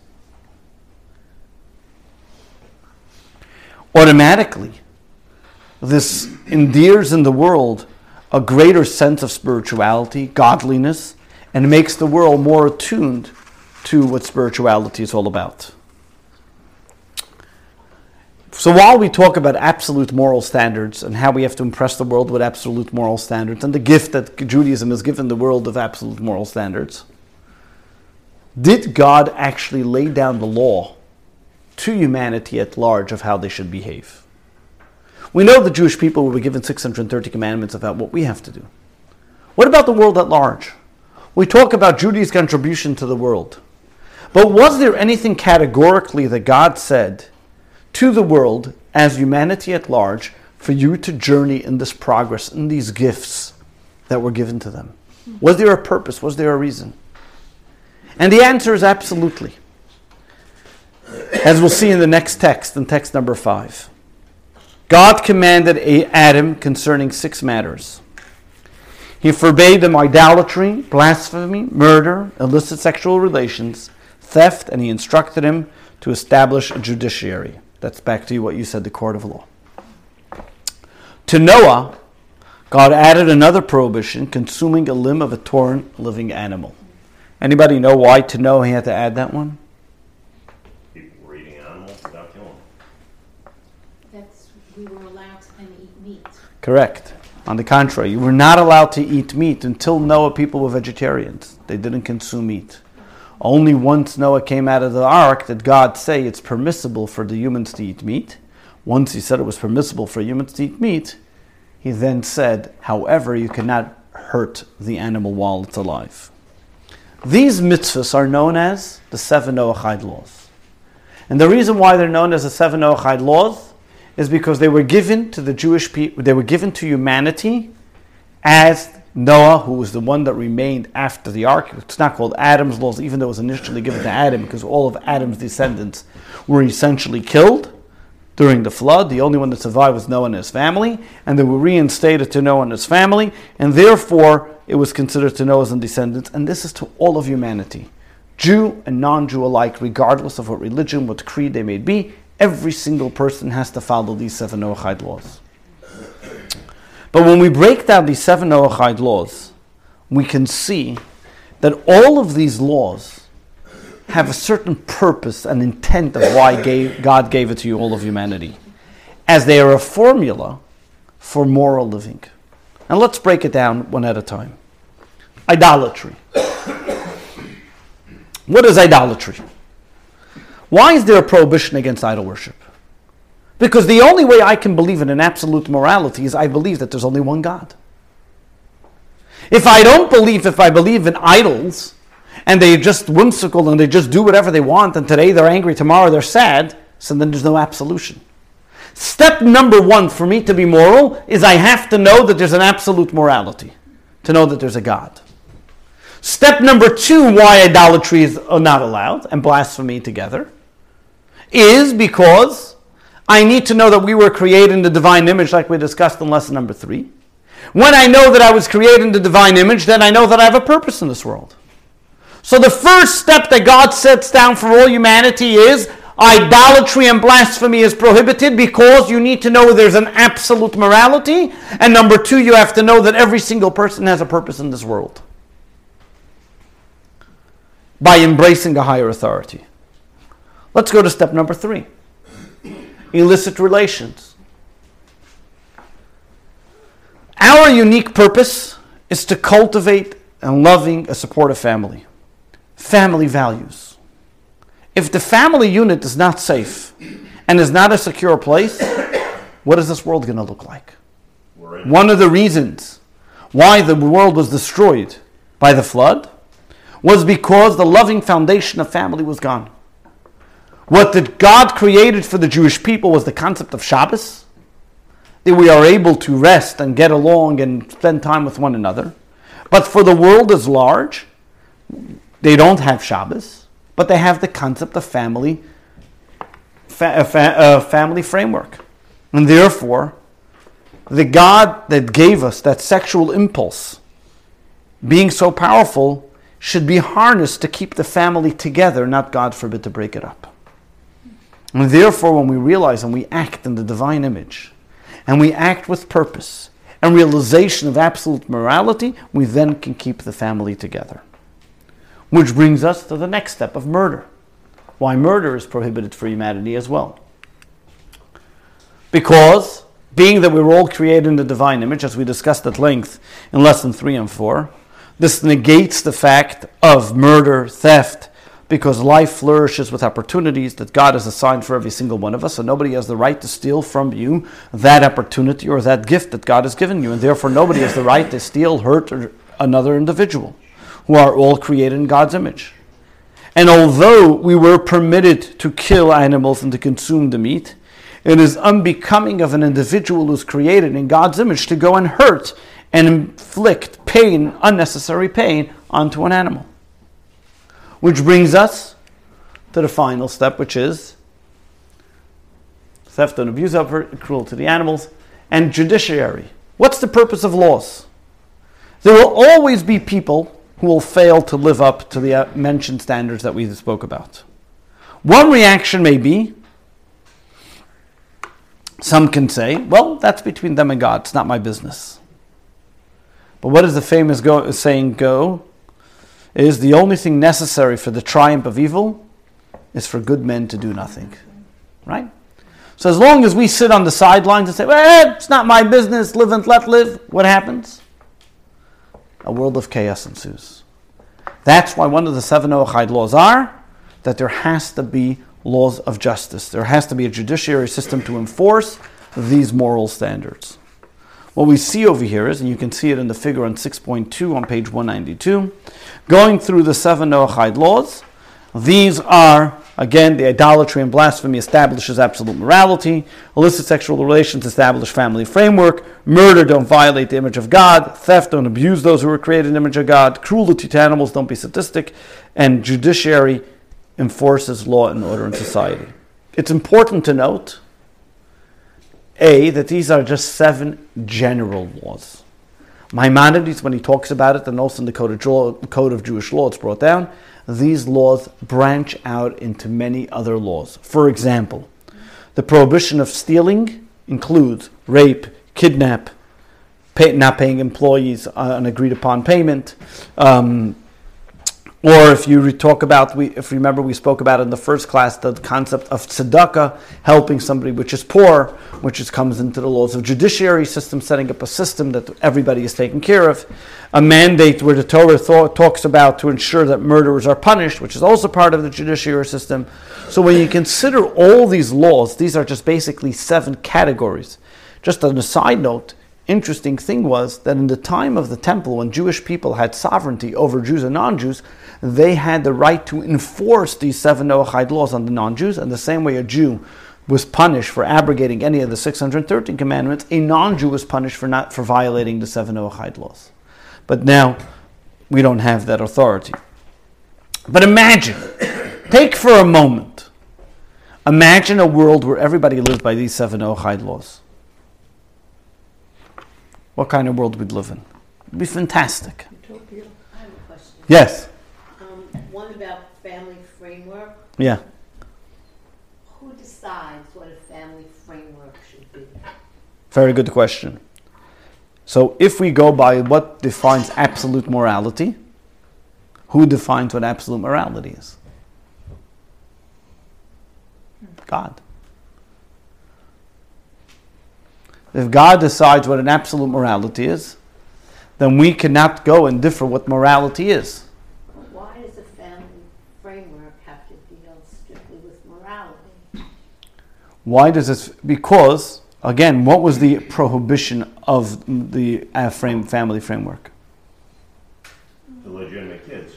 Automatically, this endears in the world a greater sense of spirituality, godliness, and makes the world more attuned to what spirituality is all about. So while we talk about absolute moral standards and how we have to impress the world with absolute moral standards and the gift that Judaism has given the world of absolute moral standards, did God actually lay down the law to humanity at large of how they should behave? We know the Jewish people were given 630 commandments about what we have to do. What about the world at large? We talk about Judaism's contribution to the world. But was there anything categorically that God said to the world as humanity at large for you to journey in this progress, in these gifts that were given to them? Was there a purpose? Was there a reason? And the answer is absolutely. As we'll see in the next text, in text number five. God commanded Adam concerning six matters. He forbade them idolatry, blasphemy, murder, illicit sexual relations, theft, and he instructed him to establish a judiciary. That's back to what you said, the court of law. To Noah, God added another prohibition, consuming a limb of a torn living animal. Anybody know why to Noah he had to add that one? People were eating animals without killing them. That's, we were allowed to then eat meat. Correct. On the contrary, you were not allowed to eat meat until Noah people were vegetarians. They didn't consume meat. Only once Noah came out of the ark did God say it's permissible for the humans to eat meat. Once he said it was permissible for humans to eat meat, he then said, however, you cannot hurt the animal while it's alive. These mitzvahs are known as the seven Noahide laws. And the reason why they're known as the seven Noahide laws is because they were given to the Jewish people, they were given to humanity as Noah, who was the one that remained after the ark. It's not called Adam's laws, even though it was initially given to Adam, because all of Adam's descendants were essentially killed during the flood. The only one that survived was Noah and his family, and they were reinstated to Noah and his family, and therefore it was considered to Noah's and descendants. And this is to all of humanity, Jew and non-Jew alike, regardless of what religion, what creed they may be. Every single person has to follow these seven Noahide laws. But when we break down these seven Noahide laws, we can see that all of these laws have a certain purpose and intent of why gave, God gave it to you, all of humanity, as they are a formula for moral living. And let's break it down one at a time. Idolatry. What is idolatry? Why is there a prohibition against idol worship? Because the only way I can believe in an absolute morality is I believe that there's only one God. If I don't believe, if I believe in idols, and they're just whimsical and they just do whatever they want, and today they're angry, tomorrow they're sad, so then there's no absolution. Step number one for me to be moral is I have to know that there's an absolute morality, to know that there's a God. Step number two, why idolatry is not allowed and blasphemy together, is because I need to know that we were created in the divine image, like we discussed in lesson number three. When I know that I was created in the divine image, then I know that I have a purpose in this world. So the first step that God sets down for all humanity is idolatry and blasphemy is prohibited because you need to know there's an absolute morality. And number two, you have to know that every single person has a purpose in this world by embracing a higher authority. Let's go to step number three illicit relations. Our unique purpose is to cultivate and loving a supportive family. Family values. If the family unit is not safe and is not a secure place, what is this world going to look like? One of the reasons why the world was destroyed by the flood was because the loving foundation of family was gone. What that God created for the Jewish people was the concept of Shabbos, that we are able to rest and get along and spend time with one another. But for the world as large, they don't have Shabbos, but they have the concept of family, fa- fa- uh, family framework. And therefore, the God that gave us that sexual impulse, being so powerful, should be harnessed to keep the family together, not, God forbid, to break it up. And therefore, when we realize and we act in the divine image, and we act with purpose and realization of absolute morality, we then can keep the family together. Which brings us to the next step of murder. Why murder is prohibited for humanity as well. Because, being that we were all created in the divine image, as we discussed at length in lesson 3 and 4, this negates the fact of murder, theft, because life flourishes with opportunities that God has assigned for every single one of us, and nobody has the right to steal from you that opportunity or that gift that God has given you, and therefore nobody has the right to steal, hurt another individual, who are all created in God's image. And although we were permitted to kill animals and to consume the meat, it is unbecoming of an individual who's created in God's image to go and hurt and inflict pain, unnecessary pain, onto an animal. Which brings us to the final step, which is theft and abuse of cruel to the animals, and judiciary. What's the purpose of laws? There will always be people who will fail to live up to the uh, mentioned standards that we spoke about. One reaction may be some can say, well, that's between them and God, it's not my business. But what does the famous go, saying go? Is the only thing necessary for the triumph of evil is for good men to do nothing. Right? So as long as we sit on the sidelines and say, well, eh, it's not my business, live and let live, what happens? A world of chaos ensues. That's why one of the seven Noahide laws are that there has to be laws of justice. There has to be a judiciary system to enforce these moral standards. What we see over here is, and you can see it in the figure on 6.2 on page 192, going through the seven Noahide laws. These are, again, the idolatry and blasphemy establishes absolute morality, illicit sexual relations establish family framework, murder don't violate the image of God, theft don't abuse those who are created in the image of God, cruelty to animals don't be sadistic, and judiciary enforces law and order in society. It's important to note a, that these are just seven general laws. Maimonides, when he talks about it, and also in the Code of, Code of Jewish Law, it's brought down, these laws branch out into many other laws. For example, the prohibition of stealing includes rape, kidnap, pay, not paying employees an agreed upon payment, um, or if you talk about, we, if you remember, we spoke about in the first class the concept of tzedakah, helping somebody which is poor, which is, comes into the laws of judiciary system, setting up a system that everybody is taken care of. A mandate where the Torah th- talks about to ensure that murderers are punished, which is also part of the judiciary system. So when you consider all these laws, these are just basically seven categories. Just on a side note, interesting thing was that in the time of the temple, when Jewish people had sovereignty over Jews and non Jews, they had the right to enforce these seven Noahide laws on the non Jews, and the same way a Jew was punished for abrogating any of the 613 commandments, a non Jew was punished for, not, for violating the seven Noahide laws. But now we don't have that authority. But imagine, take for a moment, imagine a world where everybody lived by these seven Noahide laws. What kind of world we'd live in? It'd be fantastic. Utopia. I have a question. Yes. Um, one about family framework. Yeah. Who decides what a family framework should be? Very good question. So, if we go by what defines absolute morality, who defines what absolute morality is? God. If God decides what an absolute morality is, then we cannot go and differ what morality is. Why does a family framework have to deal strictly with morality? Why does this? Because, again, what was the prohibition of the uh, frame, family framework. The legitimate kids.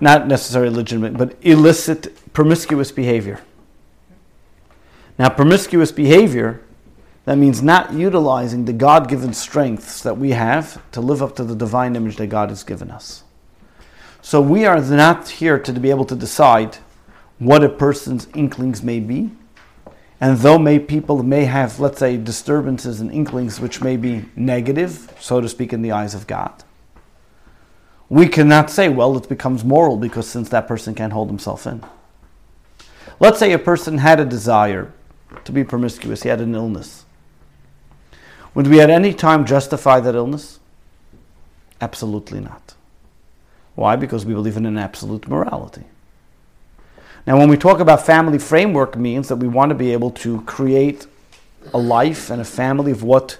Not necessarily legitimate, but illicit, promiscuous behavior. Now, promiscuous behavior, that means not utilizing the God given strengths that we have to live up to the divine image that God has given us. So, we are not here to be able to decide what a person's inklings may be. And though may people may have, let's say, disturbances and inklings which may be negative, so to speak, in the eyes of God, we cannot say, well, it becomes moral because since that person can't hold himself in. Let's say a person had a desire to be promiscuous, he had an illness. Would we at any time justify that illness? Absolutely not. Why? Because we believe in an absolute morality. Now, when we talk about family framework, means that we want to be able to create a life and a family of what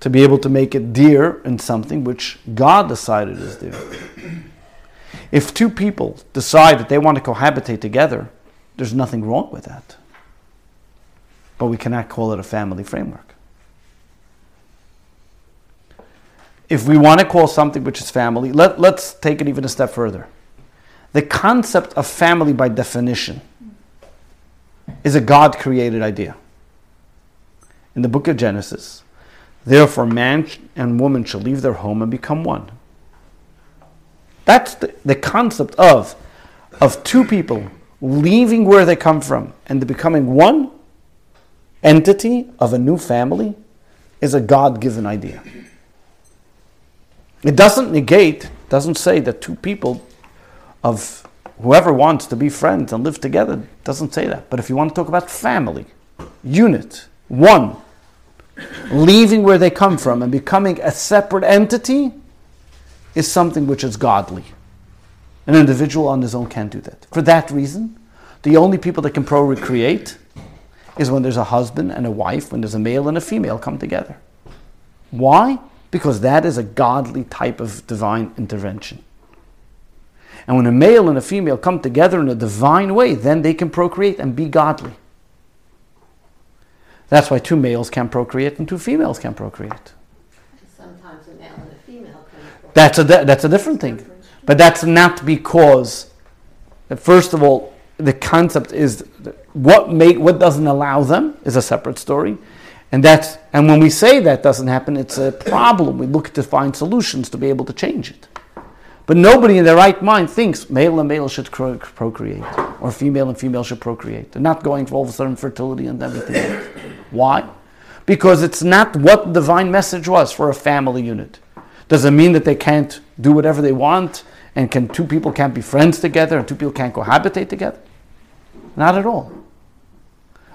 to be able to make it dear in something which God decided is dear. If two people decide that they want to cohabitate together, there's nothing wrong with that. But we cannot call it a family framework. If we want to call something which is family, let, let's take it even a step further. The concept of family, by definition, is a God created idea. In the book of Genesis, therefore, man and woman shall leave their home and become one. That's the, the concept of, of two people leaving where they come from and becoming one entity of a new family is a God given idea. It doesn't negate, doesn't say that two people of whoever wants to be friends and live together doesn't say that. But if you want to talk about family, unit, one, leaving where they come from and becoming a separate entity is something which is godly. An individual on his own can't do that. For that reason, the only people that can procreate is when there's a husband and a wife, when there's a male and a female come together. Why? Because that is a godly type of divine intervention. And when a male and a female come together in a divine way, then they can procreate and be godly. That's why two males can procreate and two females can procreate. Sometimes a male and a female can. That's a, that's a different thing. But that's not because, first of all, the concept is what make what doesn't allow them is a separate story. And that's and when we say that doesn't happen, it's a problem. We look to find solutions to be able to change it. But nobody in their right mind thinks male and male should procreate, or female and female should procreate. They're not going for all of a sudden fertility and everything. Why? Because it's not what the divine message was for a family unit. Does it mean that they can't do whatever they want and can two people can't be friends together and two people can't cohabitate together? Not at all.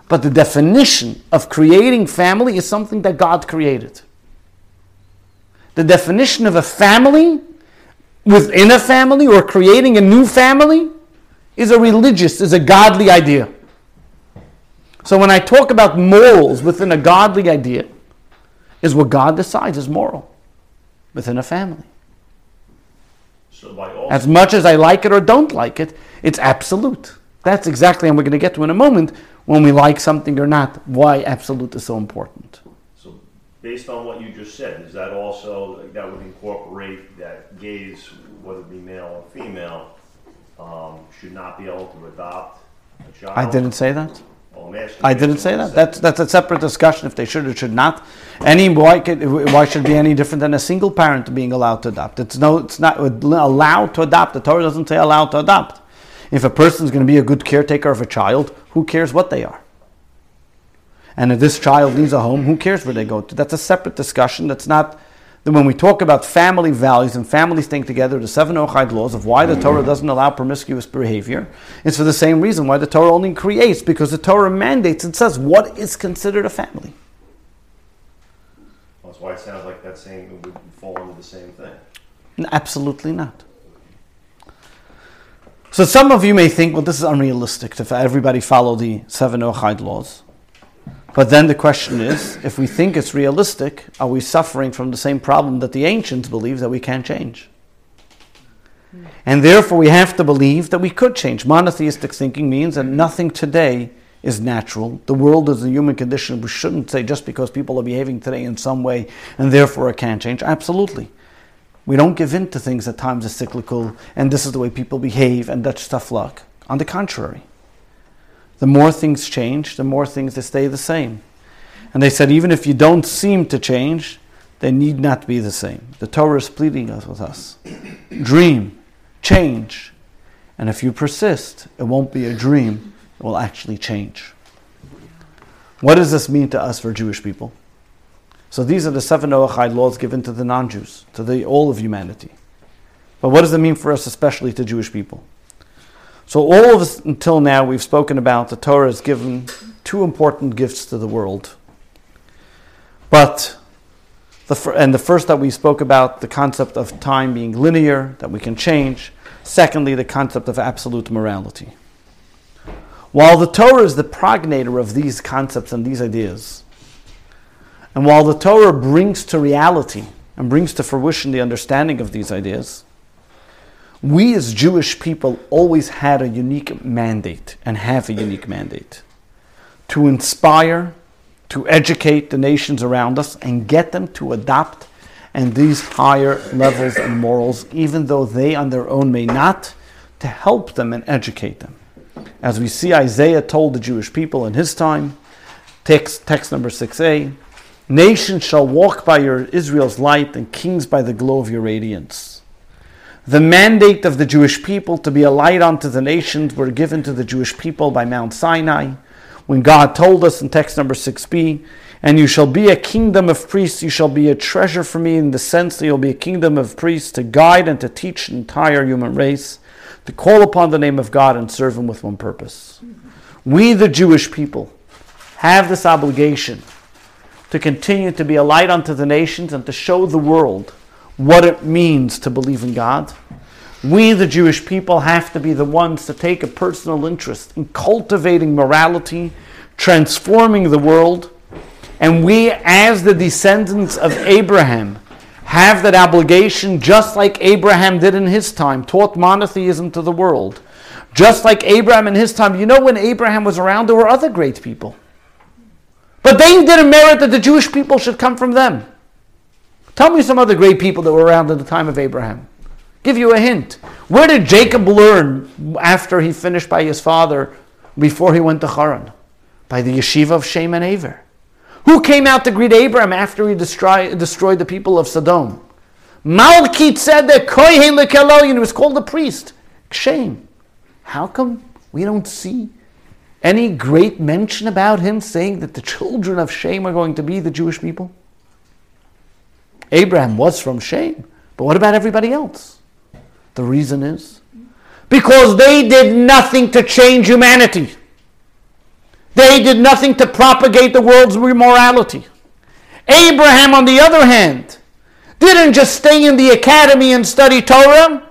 But the definition of creating family is something that God created. The definition of a family within a family or creating a new family is a religious, is a godly idea. So when I talk about morals within a godly idea, is what God decides is moral within a family. So by all, As much as I like it or don't like it, it's absolute. That's exactly, and we're going to get to in a moment, when we like something or not, why absolute is so important. Based on what you just said, is that also, that would incorporate that gays, whether it be male or female, um, should not be able to adopt a child? I didn't say that. Well, I'm asking I didn't say you that. That's that's a separate discussion if they should or should not. Any why, could, why should it be any different than a single parent being allowed to adopt? It's no, it's not allowed to adopt. The Torah doesn't say allowed to adopt. If a person is going to be a good caretaker of a child, who cares what they are? And if this child needs a home, who cares where they go to? That's a separate discussion. That's not. Then when we talk about family values and families staying together, the seven Noahide laws of why the Torah doesn't allow promiscuous behavior, it's for the same reason why the Torah only creates, because the Torah mandates, it says what is considered a family. That's why it sounds like that same, would fall under the same thing. Absolutely not. So some of you may think, well, this is unrealistic to everybody follow the seven Noahide laws. But then the question is, if we think it's realistic, are we suffering from the same problem that the ancients believe that we can't change? And therefore we have to believe that we could change. Monotheistic thinking means that nothing today is natural. The world is a human condition. We shouldn't say just because people are behaving today in some way and therefore it can't change. Absolutely. We don't give in to things at times as cyclical and this is the way people behave and that's tough luck. On the contrary, the more things change, the more things they stay the same. And they said, even if you don't seem to change, they need not be the same. The Torah is pleading us with us. Dream, change. And if you persist, it won't be a dream, it will actually change. What does this mean to us for Jewish people? So these are the seven Noahide laws given to the non-Jews, to the all of humanity. But what does it mean for us, especially to Jewish people? So all of us until now we've spoken about the Torah has given two important gifts to the world. But the, and the first that we spoke about the concept of time being linear, that we can change. Secondly, the concept of absolute morality. While the Torah is the progenitor of these concepts and these ideas, and while the Torah brings to reality and brings to fruition the understanding of these ideas, we as Jewish people always had a unique mandate and have a unique mandate to inspire, to educate the nations around us and get them to adopt and these higher levels of morals, even though they on their own may not, to help them and educate them. As we see Isaiah told the Jewish people in his time, text, text number 6a, Nations shall walk by your Israel's light, and kings by the glow of your radiance. The mandate of the Jewish people to be a light unto the nations were given to the Jewish people by Mount Sinai, when God told us in text number 6b, and you shall be a kingdom of priests, you shall be a treasure for me in the sense that you'll be a kingdom of priests to guide and to teach the entire human race, to call upon the name of God and serve Him with one purpose. We, the Jewish people, have this obligation to continue to be a light unto the nations and to show the world what it means to believe in God. We, the Jewish people, have to be the ones to take a personal interest in cultivating morality, transforming the world. And we, as the descendants of Abraham, have that obligation just like Abraham did in his time, taught monotheism to the world. Just like Abraham in his time. You know, when Abraham was around, there were other great people. But they didn't merit that the Jewish people should come from them. Tell me some other great people that were around at the time of Abraham. Give you a hint. Where did Jacob learn after he finished by his father before he went to Haran? By the yeshiva of Shem and Aver. Who came out to greet Abraham after he destroy, destroyed the people of Sodom? Malki-Tzedek Kohen Lekeloyin was called a priest. Shem. How come we don't see any great mention about him saying that the children of Shem are going to be the Jewish people? Abraham was from Shem, but what about everybody else? The reason is because they did nothing to change humanity. They did nothing to propagate the world's immorality. Abraham, on the other hand, didn't just stay in the academy and study Torah.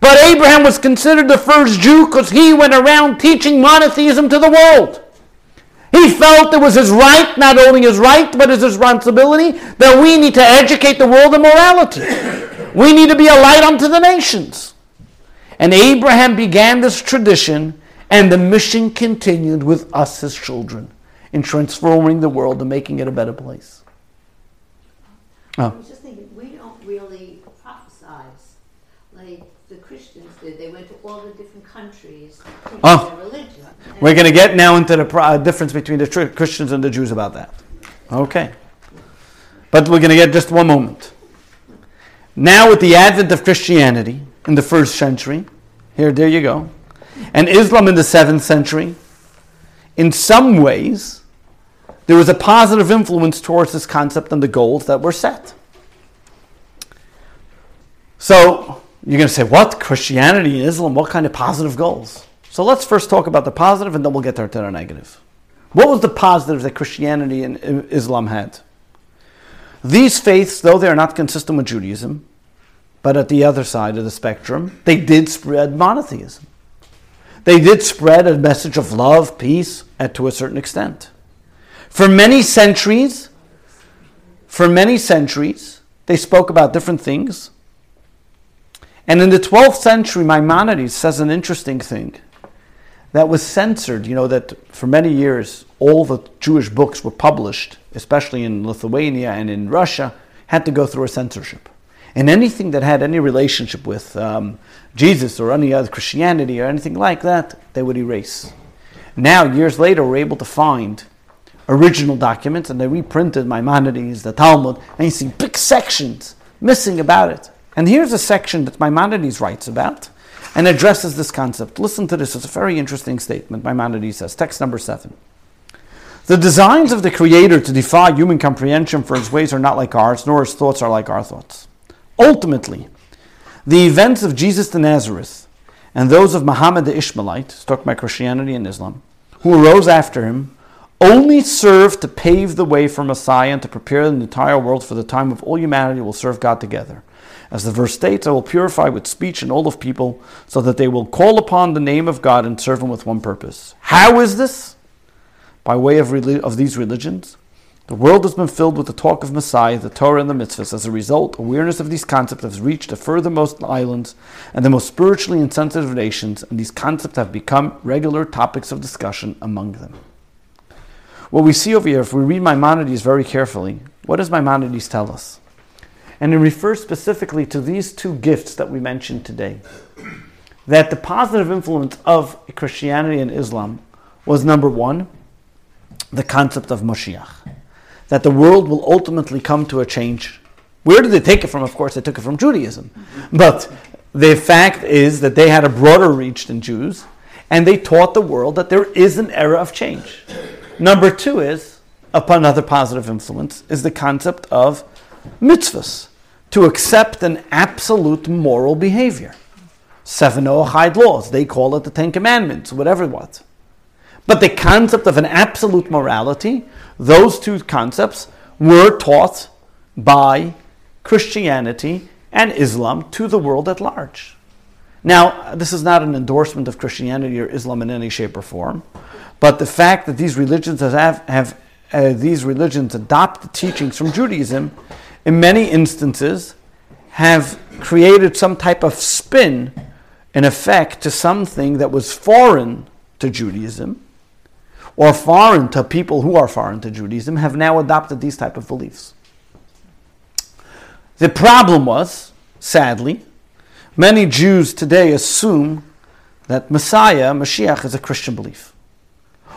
But Abraham was considered the first Jew because he went around teaching monotheism to the world. He felt it was his right, not only his right, but his responsibility, that we need to educate the world in morality. We need to be a light unto the nations. And Abraham began this tradition, and the mission continued with us as children in transforming the world and making it a better place. I oh. was just thinking, we don't really prophesize like the Christians did. They went to all the different countries to Oh. their religion. We're going to get now into the uh, difference between the tr- Christians and the Jews about that. Okay. But we're going to get just one moment. Now, with the advent of Christianity in the first century, here, there you go, and Islam in the seventh century, in some ways, there was a positive influence towards this concept and the goals that were set. So, you're going to say, what? Christianity and Islam, what kind of positive goals? So let's first talk about the positive and then we'll get to the negative. What was the positive that Christianity and Islam had? These faiths, though they are not consistent with Judaism, but at the other side of the spectrum, they did spread monotheism. They did spread a message of love, peace, and to a certain extent. For many centuries, for many centuries, they spoke about different things. And in the 12th century, Maimonides says an interesting thing that was censored. You know, that for many years, all the Jewish books were published, especially in Lithuania and in Russia, had to go through a censorship. And anything that had any relationship with um, Jesus or any other Christianity or anything like that, they would erase. Now, years later, we're able to find original documents and they reprinted Maimonides, the Talmud, and you see big sections missing about it. And here's a section that Maimonides writes about and addresses this concept. Listen to this, it's a very interesting statement. Maimonides says, text number seven. The designs of the Creator to defy human comprehension for his ways are not like ours, nor his thoughts are like our thoughts. Ultimately, the events of Jesus the Nazareth and those of Muhammad the Ishmaelite, struck by Christianity and Islam, who arose after him, only serve to pave the way for Messiah and to prepare the entire world for the time of all humanity will serve God together. As the verse states, I will purify with speech and all of people so that they will call upon the name of God and serve him with one purpose. How is this? By way of, of these religions, the world has been filled with the talk of Messiah, the Torah, and the mitzvahs. As a result, awareness of these concepts has reached the furthermost islands and the most spiritually insensitive nations, and these concepts have become regular topics of discussion among them. What we see over here, if we read Maimonides very carefully, what does Maimonides tell us? And it refers specifically to these two gifts that we mentioned today. That the positive influence of Christianity and Islam was number one, the concept of Moshiach that the world will ultimately come to a change. Where did they take it from? Of course, they took it from Judaism. But the fact is that they had a broader reach than Jews, and they taught the world that there is an era of change. Number two is, upon another positive influence, is the concept of mitzvahs, to accept an absolute moral behavior. Seven Noahide laws, they call it the Ten Commandments, whatever it was. But the concept of an absolute morality those two concepts were taught by Christianity and Islam to the world at large. Now, this is not an endorsement of Christianity or Islam in any shape or form, but the fact that these religions have, have uh, these religions adopt the teachings from Judaism, in many instances, have created some type of spin, in effect, to something that was foreign to Judaism, or foreign to people who are foreign to Judaism have now adopted these type of beliefs. The problem was, sadly, many Jews today assume that Messiah, Mashiach, is a Christian belief.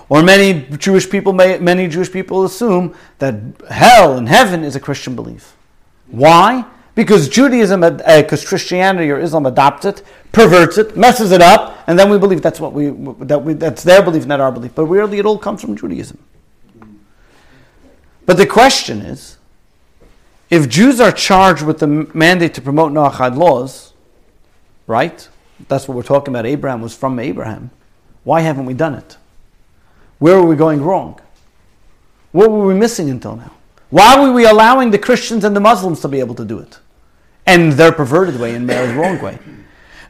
Or many Jewish people, may, many Jewish people assume that hell and heaven is a Christian belief. Why? Because Judaism, because uh, Christianity or Islam adopts it, perverts it, messes it up, and then we believe that's what we that we that's their belief, not our belief. But really, it all comes from Judaism. But the question is, if Jews are charged with the mandate to promote Noachide laws, right? That's what we're talking about. Abraham was from Abraham. Why haven't we done it? Where are we going wrong? What were we missing until now? Why were we allowing the Christians and the Muslims to be able to do it? and their perverted way and their wrong way.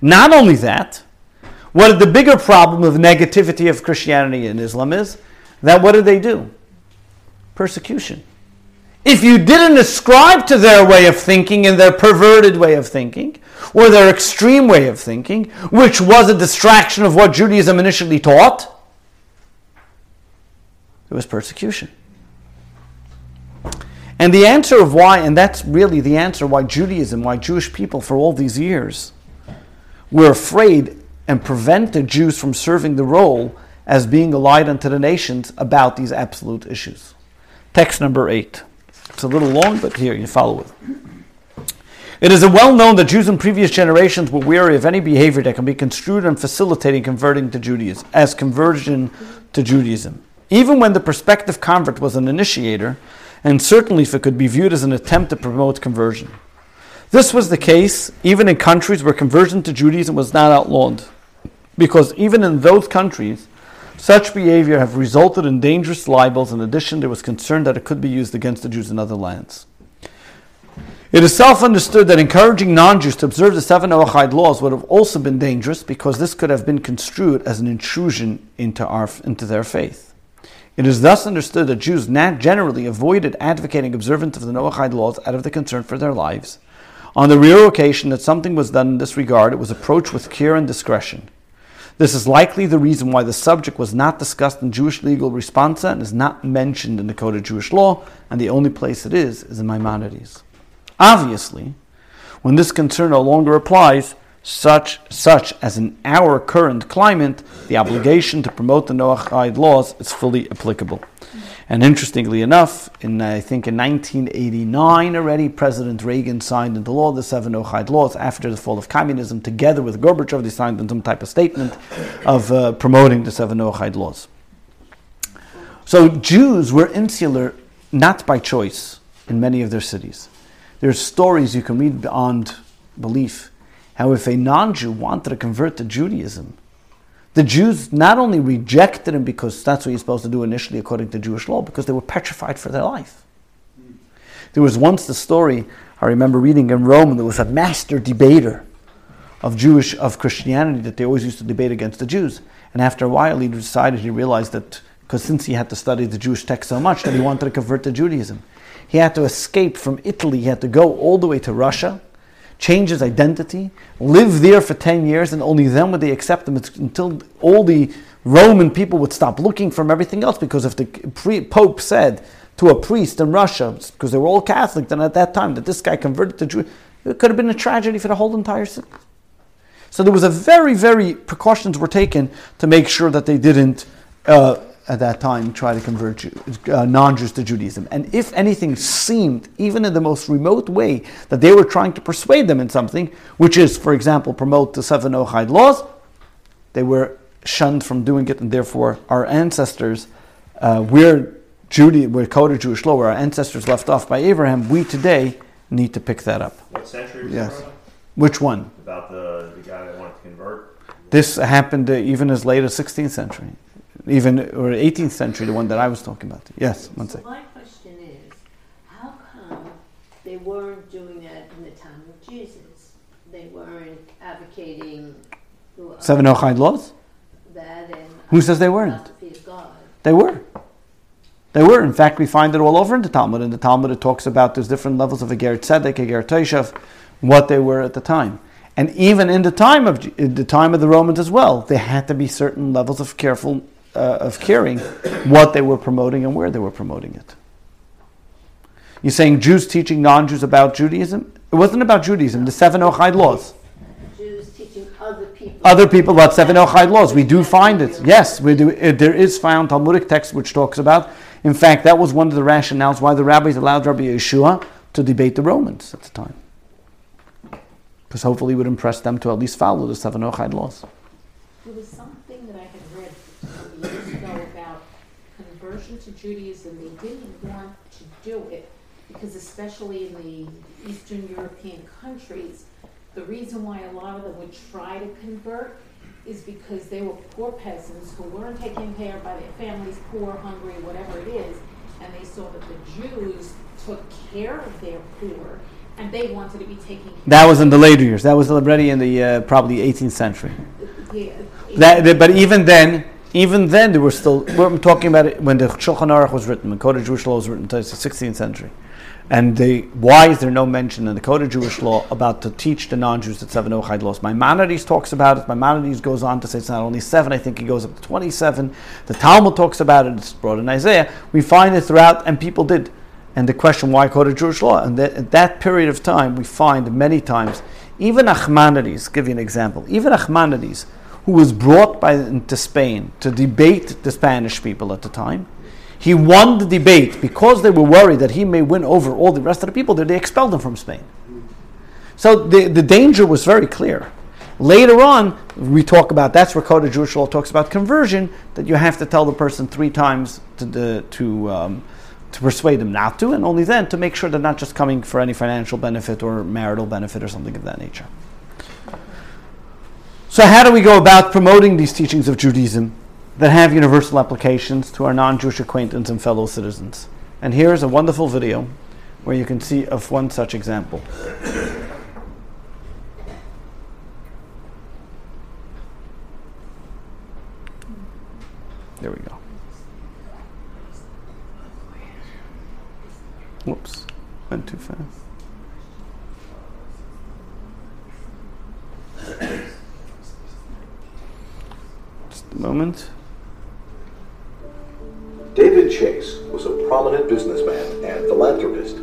Not only that, what the bigger problem of negativity of Christianity and Islam is that what did they do? Persecution. If you didn't ascribe to their way of thinking and their perverted way of thinking, or their extreme way of thinking, which was a distraction of what Judaism initially taught, it was persecution. And the answer of why, and that's really the answer why Judaism, why Jewish people for all these years were afraid and prevented Jews from serving the role as being a light unto the nations about these absolute issues. Text number eight. It's a little long, but here you follow it. It is well known that Jews in previous generations were wary of any behavior that can be construed and facilitating converting to Judaism as conversion to Judaism. Even when the prospective convert was an initiator, and certainly if it could be viewed as an attempt to promote conversion. This was the case even in countries where conversion to Judaism was not outlawed, because even in those countries, such behavior have resulted in dangerous libels. In addition, there was concern that it could be used against the Jews in other lands. It is self understood that encouraging non Jews to observe the seven Noahide laws would have also been dangerous because this could have been construed as an intrusion into, our, into their faith. It is thus understood that Jews generally avoided advocating observance of the Noahide laws out of the concern for their lives. On the rare occasion that something was done in this regard, it was approached with care and discretion. This is likely the reason why the subject was not discussed in Jewish legal responsa and is not mentioned in the Code of Jewish Law, and the only place it is is in Maimonides. Obviously, when this concern no longer applies, such such as in our current climate, the obligation to promote the Noahide laws is fully applicable. And interestingly enough, in I think in 1989 already, President Reagan signed into law the seven Noahide laws after the fall of communism. Together with Gorbachev, they signed some type of statement of uh, promoting the seven Noahide laws. So Jews were insular not by choice in many of their cities. There's stories you can read beyond belief how if a non-Jew wanted to convert to Judaism, the Jews not only rejected him because that's what you're supposed to do initially according to Jewish law, because they were petrified for their life. There was once the story I remember reading in Rome, there was a master debater of Jewish of Christianity that they always used to debate against the Jews. And after a while, he decided he realized that because since he had to study the Jewish text so much, that he wanted to convert to Judaism. He had to escape from Italy. He had to go all the way to Russia change his identity, live there for 10 years, and only then would they accept him it's until all the Roman people would stop looking from everything else because if the pre- Pope said to a priest in Russia, because they were all Catholic then at that time, that this guy converted to Jew, it could have been a tragedy for the whole entire city. So there was a very, very precautions were taken to make sure that they didn't uh, at that time try to convert uh, non-Jews to Judaism. And if anything seemed, even in the most remote way, that they were trying to persuade them in something, which is, for example, promote the seven Noahide laws, they were shunned from doing it, and therefore our ancestors, uh, we're Judy, we're coded Jewish law, where our ancestors left off by Abraham, we today need to pick that up. What century Yes. Which one? About the, the guy that wanted to convert? This happened uh, even as late as 16th century, even or 18th century, the one that I was talking about. Yes, one So second. my question is, how come they weren't doing that in the time of Jesus? They weren't advocating Seven Noahide laws? that and Who says they weren't? philosophy of God. They were. They were. In fact, we find it all over in the Talmud. In the Talmud, it talks about there's different levels of a Ger Tzedek, a Ger what they were at the time. And even in the time of in the time of the Romans as well, there had to be certain levels of careful uh, of caring what they were promoting and where they were promoting it. You're saying Jews teaching non-Jews about Judaism? It wasn't about Judaism. The seven Noahide laws. Jews teaching other people. other people about seven Noahide laws. We do find it. Yes, we do. It, there is found Talmudic text which talks about. In fact, that was one of the rationales why the rabbis allowed Rabbi Yehoshua to debate the Romans at the time, because hopefully it would impress them to at least follow the seven Noahide laws. There was something that I had read some years ago about conversion to Judaism. They didn't want to do it because especially in the Eastern European countries, the reason why a lot of them would try to convert is because they were poor peasants who weren't taken care of by their families, poor, hungry, whatever it is, and they saw that the Jews took care of their poor, and they wanted to be taken care That was in the later years. That was already in the uh, probably 18th century. Yeah. That, but even then, even then, there were still. We're talking about it when the Shulchan Aruch was written, when Code of Jewish Law was written, the 16th century. And why is there no mention in the Code of Jewish Law about to teach the non-Jews that seven Noahide laws? Maimonides talks about it. Maimonides goes on to say it's not only seven. I think he goes up to 27. The Talmud talks about it. It's brought in Isaiah. We find it throughout, and people did. And the question, why Code of Jewish Law? And that, at that period of time, we find many times, even Nachmanides, give you an example, even Nachmanides, who was brought by, into Spain to debate the Spanish people at the time, he won the debate because they were worried that he may win over all the rest of the people that they expelled him from Spain. So the, the danger was very clear. Later on, we talk about that's where Code of Jewish Law talks about conversion, that you have to tell the person three times to, the, to, um, to persuade them not to, and only then to make sure they're not just coming for any financial benefit or marital benefit or something of that nature. So, how do we go about promoting these teachings of Judaism that have universal applications to our non Jewish acquaintance and fellow citizens? And here's a wonderful video where you can see of one such example. There we go. Whoops, went too fast. Moment. David Chase was a prominent businessman and philanthropist.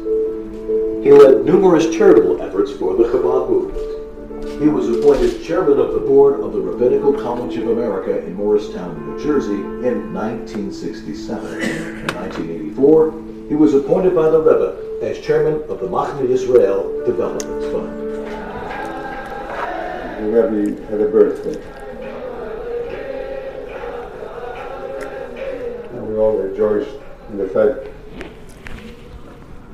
He led numerous charitable efforts for the Chabad movement. He was appointed chairman of the board of the Rabbinical College of America in Morristown, New Jersey in 1967. In 1984, he was appointed by the Rebbe as chairman of the Machne Israel Development Fund. The Rebbe had a birthday. Rejoiced in the fact.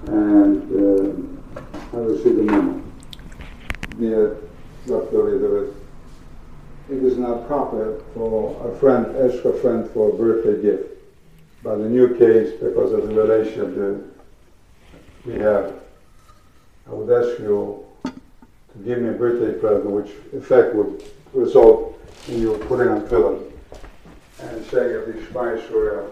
And uh, I received a memo. Dear Dr. Elizabeth, it is not proper for a friend ask a friend for a birthday gift. But in your case, because of the relationship that we have, I would ask you to give me a birthday present, which in fact would result in you putting on tefillin and saying of the Shema Yisrael.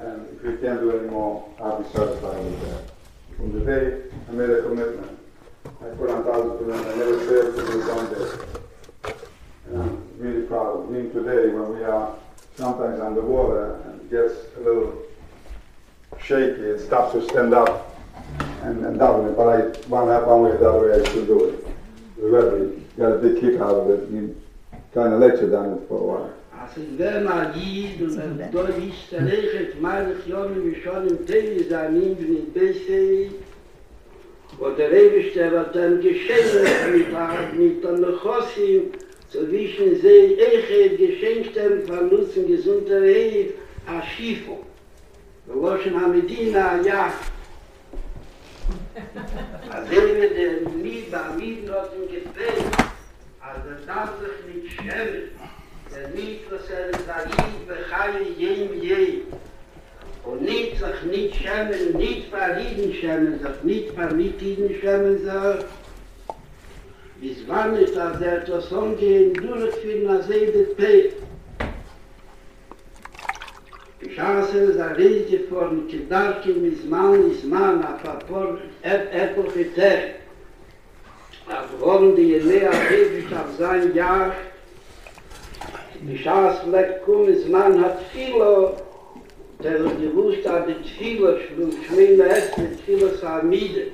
And if we can't do any more, I'll be satisfied with that. From the day I made a commitment, I put on thousand percent. I never failed to do one day. And I'm really proud of me today when we are sometimes underwater and gets a little shaky, it stops to stand up and, and down it. But I one half one way the other way I still do it. The Rebbe got a big kick out of it. He kind of lectured on it for a while. אַז איך גיי מאַ גיד און דאָ איז דער רייך מאַל איך יאָר מי שאַן אין טיי זאַנין אין דיי זיי און דער רייב שטער וואָט דעם געשענק מיט פאַר מיט דעם חוסי צו ווישן זיי איך גיי געשענקטן פאַר נוצן געזונטע רייב אַ שיף דער וואשן אַ מדינה יא אַז זיי מיט דעם ניבער מיט נאָטן געפייט אַז דאָ נישט der nicht was er da ihm bekhalle jem je und nicht sich nicht schämen nicht bei schämen sich nicht vermittigen schämen sagen bis wann ist da der Tosson gehen durch für eine seide pe Ich hasse es an Rede von Kedarki, mis Mann, mis Mann, a Papor, er er et Ech. Aber wollen die Elea, die auf sein Jahr, Mishas lek kum iz man hat filo der gewusst hat de filo shlu shmein es de filo sa mid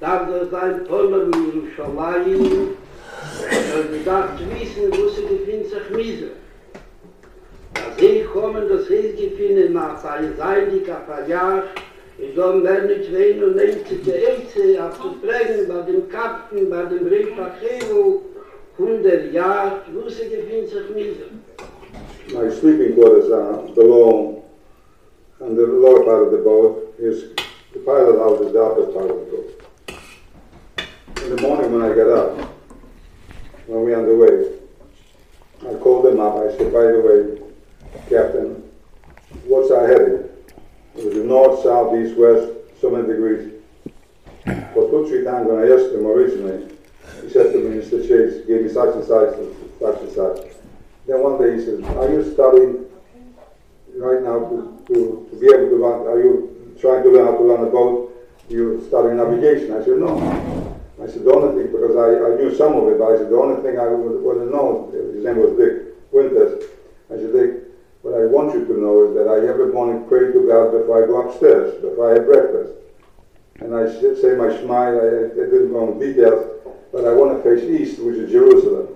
dar der sein toller mir shalai der gedacht wissen wusste die find sich miese. Da sie kommen das ris gefinnen nach sei sein die kapajar Ich soll mir nicht wehen und nehmt sich der auf zu prägen bei dem Kapten, bei dem Rimpachero, 100 jaar My sleeping quarters are below and the lower part of the boat. Is the pilot house is the upper part of the boat. In the morning when I got up, when we on the way, I called them up. I said, by the way, Captain, what's our heading? It was north, south, east, west, so many degrees. For two, three times when I asked them originally, he said to me, Mr. Chase, gave me such and such, such and such. Then one day he said, are you studying right now to, to, to be able to run, are you trying to learn how to run a boat? You studying navigation? I said, no. I said, the only thing, because I, I knew some of it, but I said, the only thing I would, would known, his name was Dick Winters. I said, Dick, what I want you to know is that I every morning pray to God before I go upstairs, before I have breakfast. And I say my Shema, I, I didn't go into details, but I want to face east, which is Jerusalem.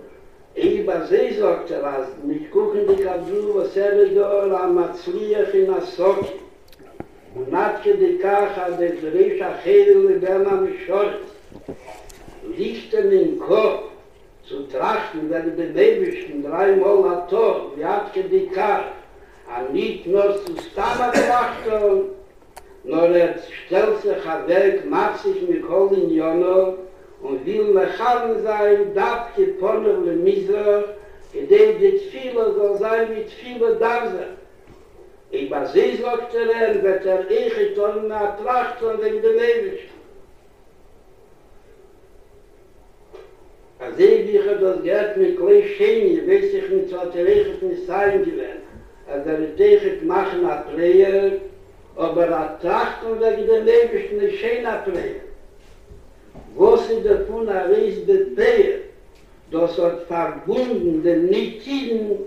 Ich bei sie sagt er, als nicht gucken die Kadru, was er dort am Matzliach in Asoki. Und natke die Kacha, der Gerisch Achedel, mit dem am Schort. Lichten in Kopf, zu trachten, wenn die Nebischen dreimal hat Tor, wie hatke die Kacha, an nicht nur zu Stama trachten, nur er stellt sich ein Werk, macht sich mit Kolin Jono, und will mechan sein, darf geponnen le Miser, gedem dit viele soll sein, mit viele darf sein. Ich war sie, sagt er, wird er ich getan, na tracht von dem Benewisch. Als ich wie ich das Geld mit Klei Scheni, weiß ich nicht, was er ich nicht sein gewinnt. Als er ich machen hat Player, aber er tracht von dem Benewisch nicht schön hat Player. Was in der Puna reis Beer, das hat verbunden den Nitiden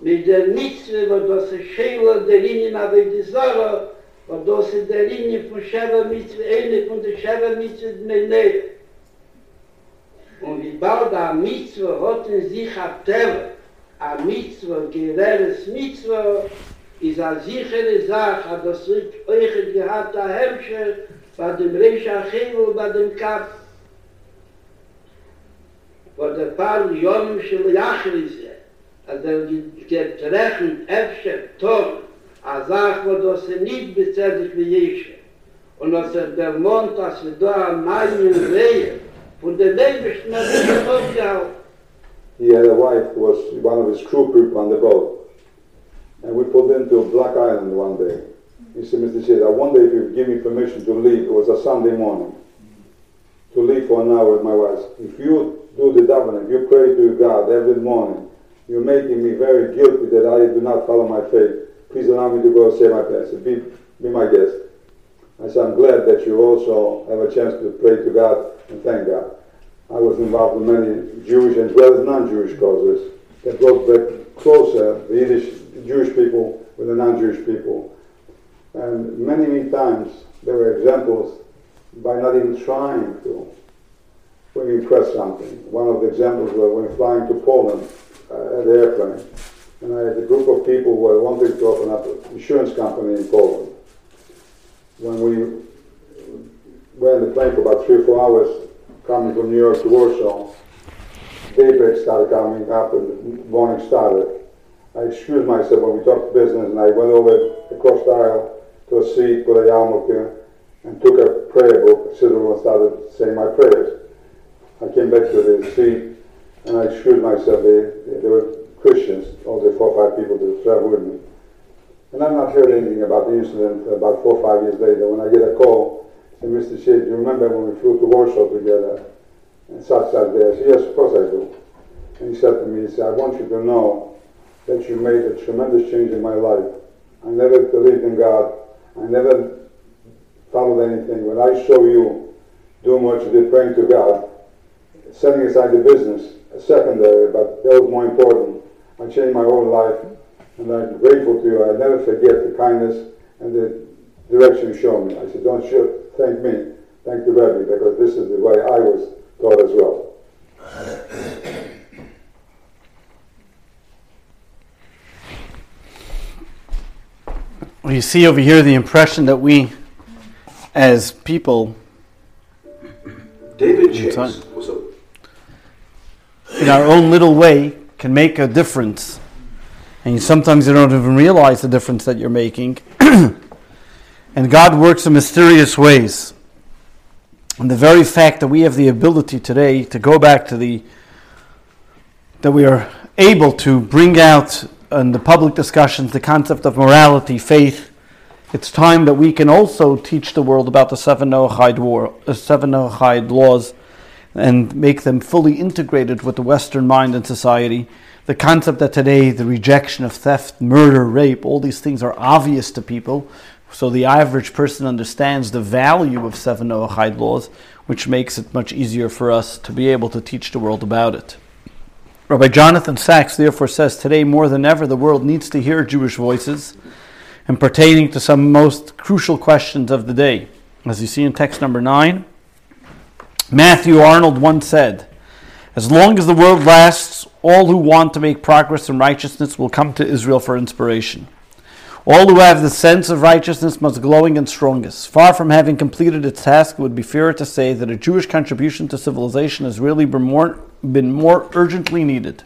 mit der Mitzwe, wo das ist Schäler der Linie nach der Zara, wo das ist der Linie von Sheva Mitzwe, eine von der Sheva Mitzwe, die mir Und wie bald der Mitzwe hat in sich a Telle, a Mitzwe, gereres Mitzwe, is a sichere Sache, a das wird euch a Hemmscher, bei dem Reich Achillo, bei dem Kap, wo der Paar Jönem shel Yachrize, a der getrechen Efscher Tor, a Sach, wo das er nicht bezerdigt wie Jesche. Und als er der Mond, als wir da am Maien Rehe, von der Lebenschten hat er sich aufgehalten. He had a wife who was one of his crew people on the boat. And we pulled into Block Island one day. He said, Mr. Chase, I wonder if you give me permission to leave. It was a Sunday morning. To leave for an hour with my wife. If you do the davening, you pray to God every morning, you're making me very guilty that I do not follow my faith. Please allow me to go say my prayers. Be, be my guest. I said, I'm glad that you also have a chance to pray to God and thank God. I was involved in many Jewish as well as non-Jewish causes that brought back closer the Yiddish Jewish people with the non-Jewish people. And many, many times there were examples by not even trying to when you press something. One of the examples was when flying to Poland uh, at the airplane. And I had a group of people who were wanting to open up an insurance company in Poland. When we were in the plane for about three or four hours, coming from New York to Warsaw, daybreak started coming up and morning started. I excused myself when we talked business and I went over across the aisle to a seat with a yarmulke and took a prayer book, sit and started saying my prayers. I came back to the seat and I excused myself. They, they were Christians, all the four or five people that traveled with me. And I've not heard anything about the incident about four or five years later when I get a call, say, Mr. Shea, do you remember when we flew to Warsaw together and such such there? I said, yes, of course I do. And he said to me, he said, I want you to know that you made a tremendous change in my life. I never believed in God. I never followed anything. When I saw you doing what you did, praying to God, setting aside the business, as secondary, but that was more important. I changed my whole life, and I'm grateful to you. I never forget the kindness and the direction you showed me. I said, don't show, thank me, thank the Rebbe, because this is the way I was taught as well. Well, you see over here the impression that we, as people, David Chase was a in our own little way, can make a difference. And sometimes you don't even realize the difference that you're making. and God works in mysterious ways. And the very fact that we have the ability today to go back to the that we are able to bring out in the public discussions the concept of morality, faith. It's time that we can also teach the world about the seven Noahide war, uh, seven Noahide laws, and make them fully integrated with the Western mind and society. The concept that today the rejection of theft, murder, rape, all these things are obvious to people, so the average person understands the value of seven Noahide laws, which makes it much easier for us to be able to teach the world about it. Rabbi Jonathan Sacks therefore says today more than ever the world needs to hear Jewish voices and pertaining to some most crucial questions of the day. As you see in text number 9, Matthew Arnold once said, As long as the world lasts, all who want to make progress in righteousness will come to Israel for inspiration. All who have the sense of righteousness must glowing and strongest. Far from having completed its task, it would be fairer to say that a Jewish contribution to civilization has really been more, been more urgently needed.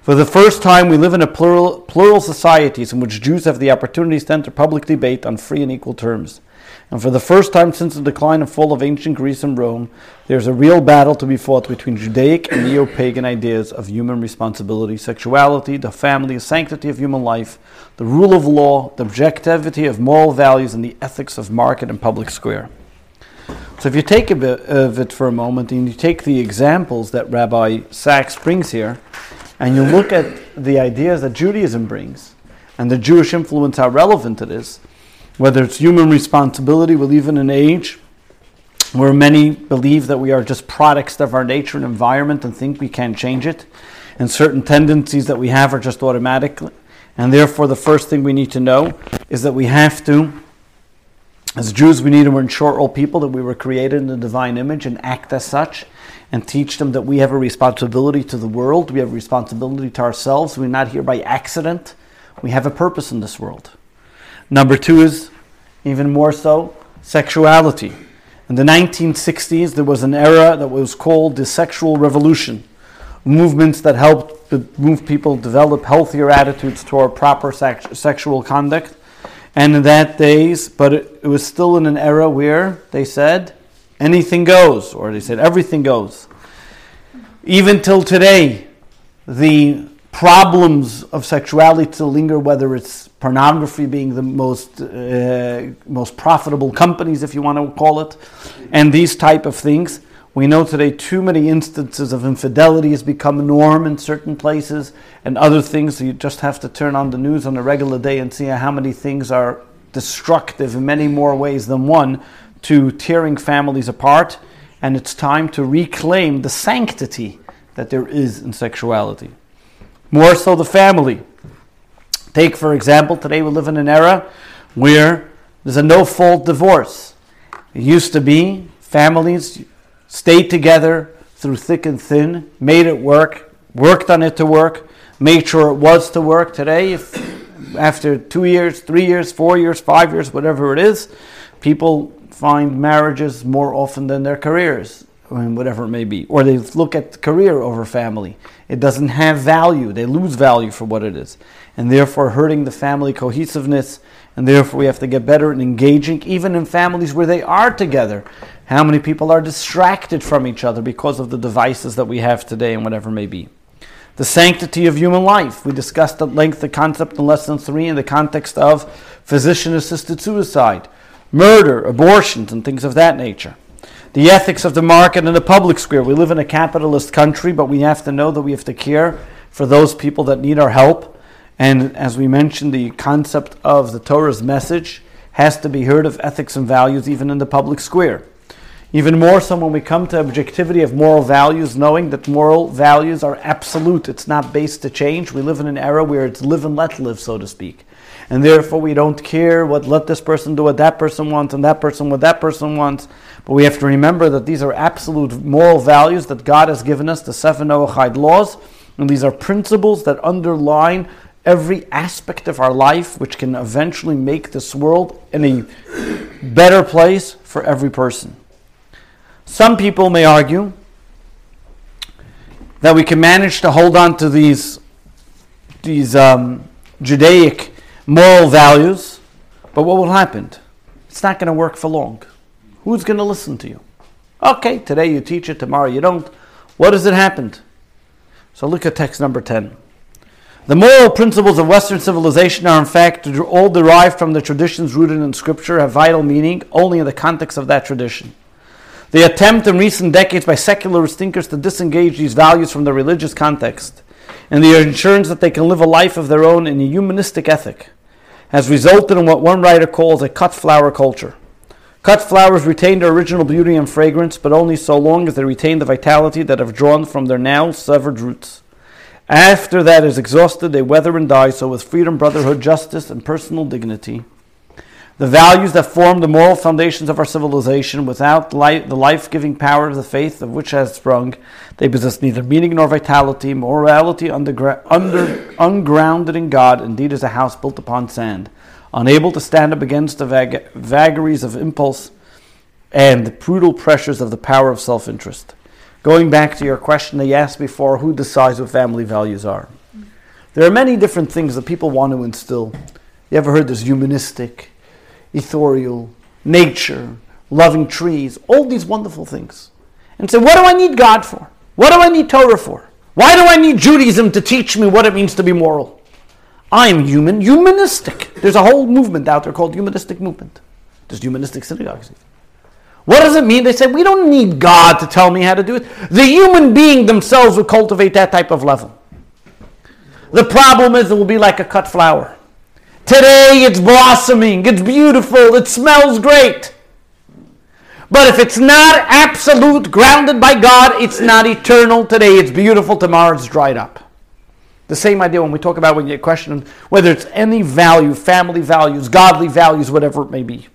For the first time, we live in a plural, plural societies in which Jews have the opportunities to enter public debate on free and equal terms. And for the first time since the decline and fall of ancient Greece and Rome, there's a real battle to be fought between Judaic and neo pagan ideas of human responsibility, sexuality, the family, the sanctity of human life, the rule of law, the objectivity of moral values, and the ethics of market and public square. So, if you take a bit of it for a moment and you take the examples that Rabbi Sacks brings here, and you look at the ideas that Judaism brings and the Jewish influence, how relevant it is, whether it's human responsibility, we live in an age where many believe that we are just products of our nature and environment and think we can't change it. and certain tendencies that we have are just automatic. And therefore, the first thing we need to know is that we have to, as Jews, we need to ensure all people that we were created in the divine image and act as such and teach them that we have a responsibility to the world, we have a responsibility to ourselves. We're not here by accident, we have a purpose in this world. Number two is, even more so, sexuality. In the 1960s, there was an era that was called the sexual revolution. Movements that helped move people develop healthier attitudes toward proper sex- sexual conduct. And in that days, but it, it was still in an era where they said anything goes, or they said everything goes. Even till today, the problems of sexuality to linger, whether it's pornography being the most uh, most profitable companies, if you want to call it, and these type of things. We know today too many instances of infidelity has become a norm in certain places, and other things. So you just have to turn on the news on a regular day and see how many things are destructive in many more ways than one to tearing families apart. And it's time to reclaim the sanctity that there is in sexuality. More so, the family. Take, for example, today we live in an era where there's a no fault divorce. It used to be families stayed together through thick and thin, made it work, worked on it to work, made sure it was to work. Today, if after two years, three years, four years, five years, whatever it is, people find marriages more often than their careers, whatever it may be. Or they look at career over family. It doesn't have value, they lose value for what it is and therefore hurting the family cohesiveness. And therefore, we have to get better at engaging, even in families where they are together. How many people are distracted from each other because of the devices that we have today and whatever may be? The sanctity of human life. We discussed at length the concept in lesson three in the context of physician assisted suicide, murder, abortions, and things of that nature. The ethics of the market and the public square. We live in a capitalist country, but we have to know that we have to care for those people that need our help and as we mentioned, the concept of the Torah's message has to be heard of ethics and values even in the public square. Even more so when we come to objectivity of moral values, knowing that moral values are absolute, it's not based to change. We live in an era where it's live and let live, so to speak. And therefore, we don't care what let this person do what that person wants and that person what that person wants. But we have to remember that these are absolute moral values that God has given us, the seven Noahide laws, and these are principles that underline every aspect of our life which can eventually make this world in a better place for every person. Some people may argue that we can manage to hold on to these, these um, Judaic moral values, but what will happen? It's not going to work for long. Who's going to listen to you? Okay, today you teach it, tomorrow you don't. What has it happened? So look at text number 10. The moral principles of Western civilization are, in fact, all derived from the traditions rooted in Scripture, have vital meaning only in the context of that tradition. The attempt in recent decades by secularist thinkers to disengage these values from the religious context and the assurance that they can live a life of their own in a humanistic ethic has resulted in what one writer calls a cut flower culture. Cut flowers retain their original beauty and fragrance, but only so long as they retain the vitality that have drawn from their now severed roots. After that is exhausted, they wither and die. So, with freedom, brotherhood, justice, and personal dignity, the values that form the moral foundations of our civilization, without light, the life giving power of the faith of which has sprung, they possess neither meaning nor vitality. Morality under, under, ungrounded in God indeed is a house built upon sand, unable to stand up against the vag- vagaries of impulse and the brutal pressures of the power of self interest. Going back to your question that you asked before, who decides what family values are? There are many different things that people want to instill. You ever heard this humanistic, ethereal, nature, loving trees, all these wonderful things. And say, what do I need God for? What do I need Torah for? Why do I need Judaism to teach me what it means to be moral? I am human, humanistic. There's a whole movement out there called humanistic movement. There's humanistic synagogues. What does it mean? They say, we don't need God to tell me how to do it. The human being themselves will cultivate that type of level. The problem is it will be like a cut flower. Today it's blossoming, it's beautiful, it smells great. But if it's not absolute, grounded by God, it's not eternal. Today it's beautiful, tomorrow it's dried up. The same idea when we talk about when you question whether it's any value, family values, godly values, whatever it may be.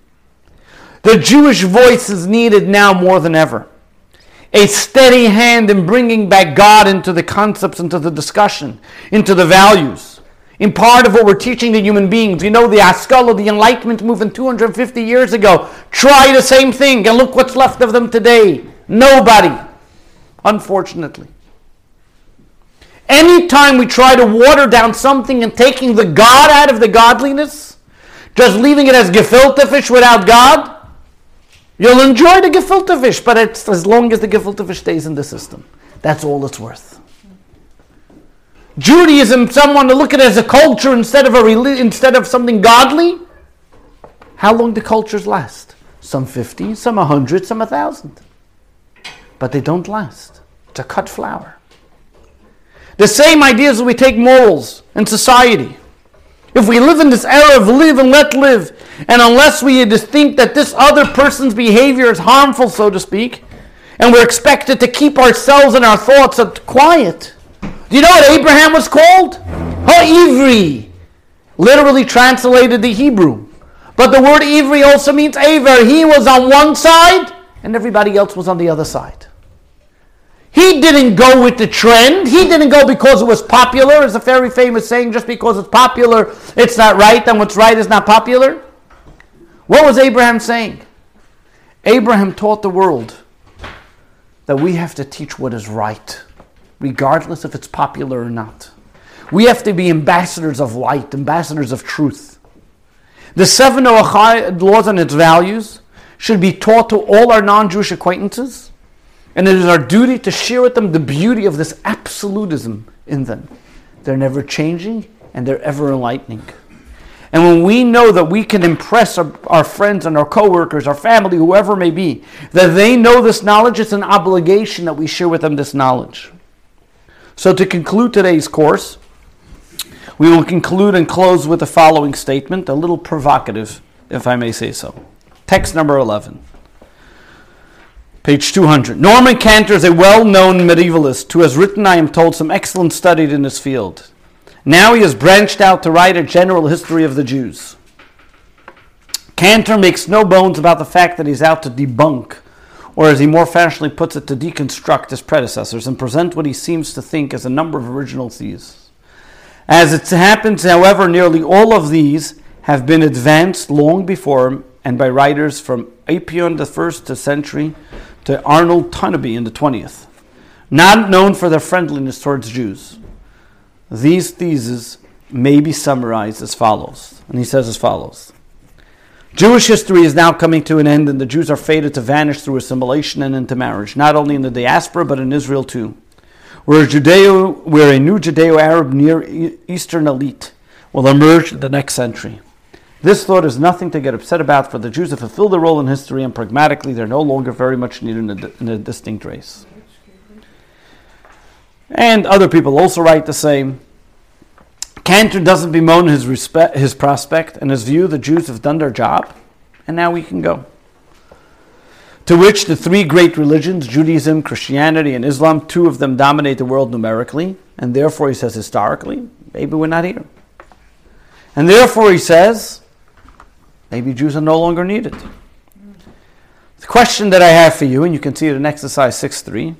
The Jewish voice is needed now more than ever. A steady hand in bringing back God into the concepts, into the discussion, into the values. In part of what we're teaching the human beings, you know, the Haskalah, the Enlightenment movement 250 years ago, try the same thing, and look what's left of them today. Nobody, unfortunately. Anytime we try to water down something and taking the God out of the godliness, just leaving it as gefilte fish without God, you'll enjoy the gefilte fish, but it's as long as the gefilte fish stays in the system. That's all it's worth. Judaism, someone to look at it as a culture instead of a reli- instead of something godly. How long do cultures last? Some 50, some 100, some 1,000. But they don't last. It's a cut flower. The same ideas we take morals in society. If we live in this era of live and let live, and unless we think that this other person's behavior is harmful, so to speak, and we're expected to keep ourselves and our thoughts quiet. Do you know what Abraham was called? Ha'ivri, literally translated the Hebrew. But the word Ivri also means Aver. He was on one side, and everybody else was on the other side. He didn't go with the trend. He didn't go because it was popular. It's a very famous saying just because it's popular, it's not right, and what's right is not popular. What was Abraham saying? Abraham taught the world that we have to teach what is right, regardless if it's popular or not. We have to be ambassadors of light, ambassadors of truth. The seven laws and its values should be taught to all our non Jewish acquaintances and it is our duty to share with them the beauty of this absolutism in them. They're never changing and they're ever enlightening. And when we know that we can impress our, our friends and our coworkers, our family, whoever may be, that they know this knowledge, it's an obligation that we share with them this knowledge. So to conclude today's course, we will conclude and close with the following statement, a little provocative, if I may say so. Text number 11. Page 200. Norman Cantor is a well known medievalist who has written, I am told, some excellent studies in this field. Now he has branched out to write a general history of the Jews. Cantor makes no bones about the fact that he's out to debunk, or as he more fashionably puts it, to deconstruct his predecessors and present what he seems to think as a number of original theses. As it happens, however, nearly all of these have been advanced long before him and by writers from Apion the first century to Arnold Toynbee in the 20th, not known for their friendliness towards Jews. These theses may be summarized as follows. And he says as follows Jewish history is now coming to an end, and the Jews are fated to vanish through assimilation and intermarriage, not only in the diaspora, but in Israel too. Where, Judeo, where a new Judeo Arab Near Eastern elite will emerge in the next century. This thought is nothing to get upset about, for the Jews have fulfilled their role in history, and pragmatically, they're no longer very much needed in a, in a distinct race. And other people also write the same. Cantor doesn't bemoan his, respect, his prospect and his view the Jews have done their job, and now we can go. To which the three great religions, Judaism, Christianity, and Islam, two of them dominate the world numerically, and therefore, he says historically, maybe we're not here. And therefore, he says, Maybe Jews are no longer needed. The question that I have for you, and you can see it in exercise 6.3,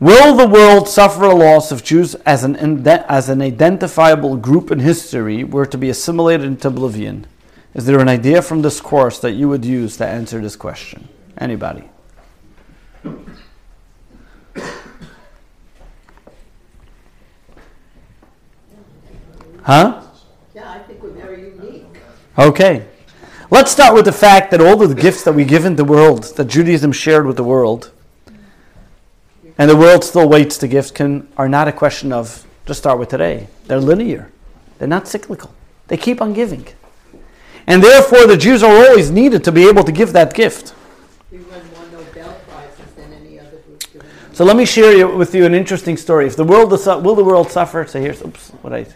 will the world suffer a loss if Jews as an, as an identifiable group in history were to be assimilated into oblivion? Is there an idea from this course that you would use to answer this question? Anybody? Huh? Yeah, I think we're very unique. Okay. Let's start with the fact that all of the gifts that we give in the world, that Judaism shared with the world, and the world still waits to give, can, are not a question of, just start with today. They're linear, they're not cyclical. They keep on giving. And therefore, the Jews are always needed to be able to give that gift. We won more Nobel Prizes than any other group given. So let me share with you an interesting story. If the world will the world suffer? So here's oops, what I.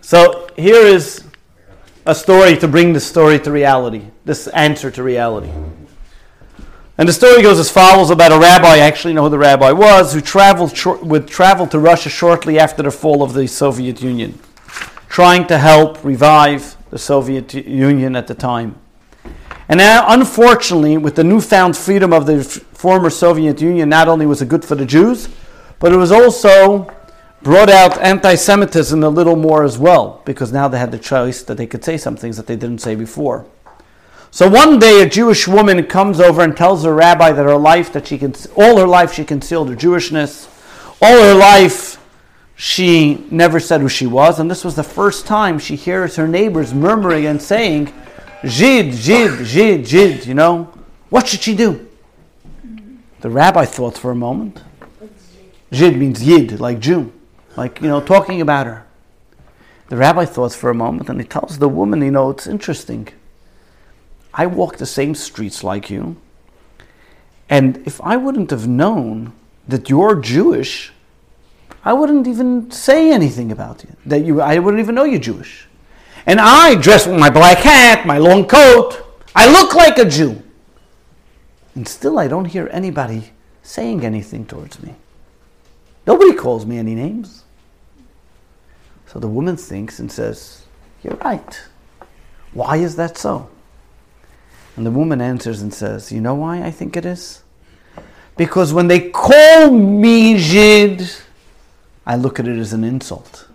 So here is a story to bring the story to reality, this answer to reality. And the story goes as follows about a rabbi, I actually know who the rabbi was, who traveled would travel to Russia shortly after the fall of the Soviet Union, trying to help revive the Soviet Union at the time. And now, unfortunately, with the newfound freedom of the former Soviet Union, not only was it good for the Jews, but it was also brought out anti Semitism a little more as well, because now they had the choice that they could say some things that they didn't say before. So one day, a Jewish woman comes over and tells her rabbi that her life, that she can, all her life, she concealed her Jewishness. All her life, she never said who she was, and this was the first time she hears her neighbors murmuring and saying, "Jid, Jid, Jid, Jid." You know, what should she do? The rabbi thought for a moment. Jid means Yid, like Jew, like you know, talking about her. The rabbi thought for a moment, and he tells the woman, "You know, it's interesting." I walk the same streets like you. And if I wouldn't have known that you're Jewish, I wouldn't even say anything about you. That you I wouldn't even know you're Jewish. And I dress with my black hat, my long coat. I look like a Jew. And still I don't hear anybody saying anything towards me. Nobody calls me any names. So the woman thinks and says, You're right. Why is that so? And the woman answers and says, You know why I think it is? Because when they call me Jid, I look at it as an insult.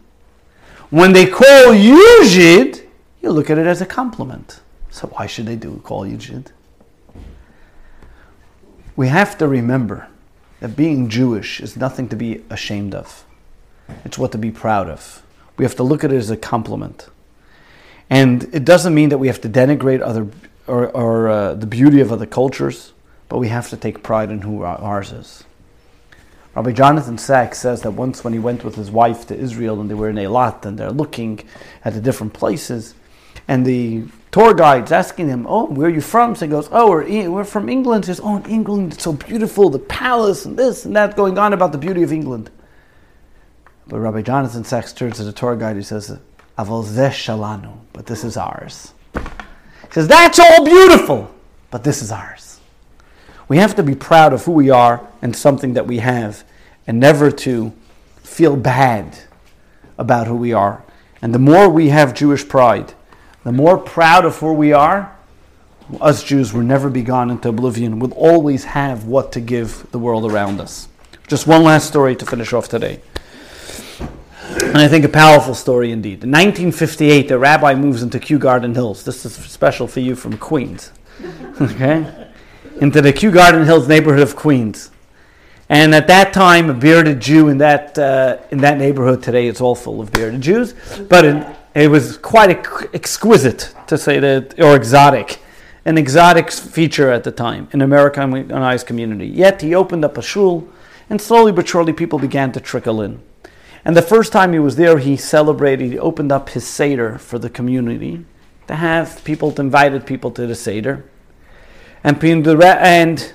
When they call you Jid, you look at it as a compliment. So why should they do call you Jid? We have to remember that being Jewish is nothing to be ashamed of. It's what to be proud of. We have to look at it as a compliment. And it doesn't mean that we have to denigrate other or, or uh, the beauty of other cultures, but we have to take pride in who ours is. Rabbi Jonathan Sacks says that once when he went with his wife to Israel and they were in Eilat and they're looking at the different places, and the tour guide's asking him, "Oh, where are you from?" So he goes, "Oh, we're, we're from England." He says, "Oh, England, it's so beautiful, the palace and this and that going on about the beauty of England." But Rabbi Jonathan Sacks turns to the tour guide. He says, "Aval shalanu," but this is ours. Says, That's all beautiful, but this is ours. We have to be proud of who we are and something that we have, and never to feel bad about who we are. And the more we have Jewish pride, the more proud of who we are, us Jews will never be gone into oblivion. We'll always have what to give the world around us. Just one last story to finish off today. And I think a powerful story indeed. In 1958, a rabbi moves into Kew Garden Hills. This is special for you from Queens. okay? Into the Kew Garden Hills neighborhood of Queens. And at that time, a bearded Jew in that, uh, in that neighborhood today, it's all full of bearded Jews, but it, it was quite exquisite, to say that, or exotic. An exotic feature at the time in Americanized community. Yet he opened up a shul, and slowly but surely people began to trickle in. And the first time he was there, he celebrated, he opened up his Seder for the community to have people, to invited people to the Seder. And the, and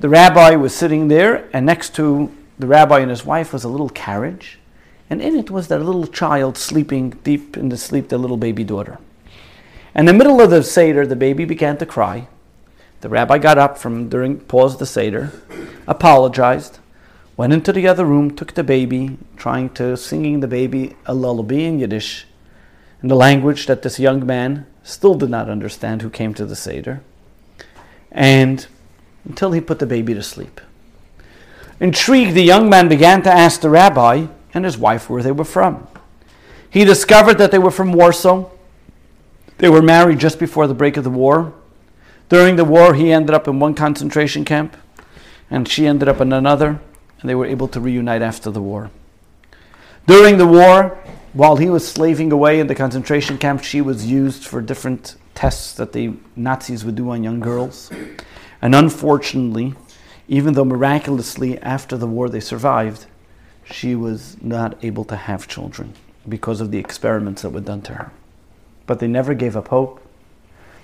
the rabbi was sitting there, and next to the rabbi and his wife was a little carriage, and in it was their little child sleeping deep in the sleep, their little baby daughter. And in the middle of the Seder, the baby began to cry. The rabbi got up from during, paused the Seder, apologized, went into the other room, took the baby, trying to singing the baby a lullaby in Yiddish, in the language that this young man still did not understand who came to the Seder, and until he put the baby to sleep. Intrigued, the young man began to ask the rabbi and his wife where they were from. He discovered that they were from Warsaw. They were married just before the break of the war. During the war, he ended up in one concentration camp, and she ended up in another and they were able to reunite after the war. During the war, while he was slaving away in the concentration camp, she was used for different tests that the Nazis would do on young girls. And unfortunately, even though miraculously after the war they survived, she was not able to have children because of the experiments that were done to her. But they never gave up hope.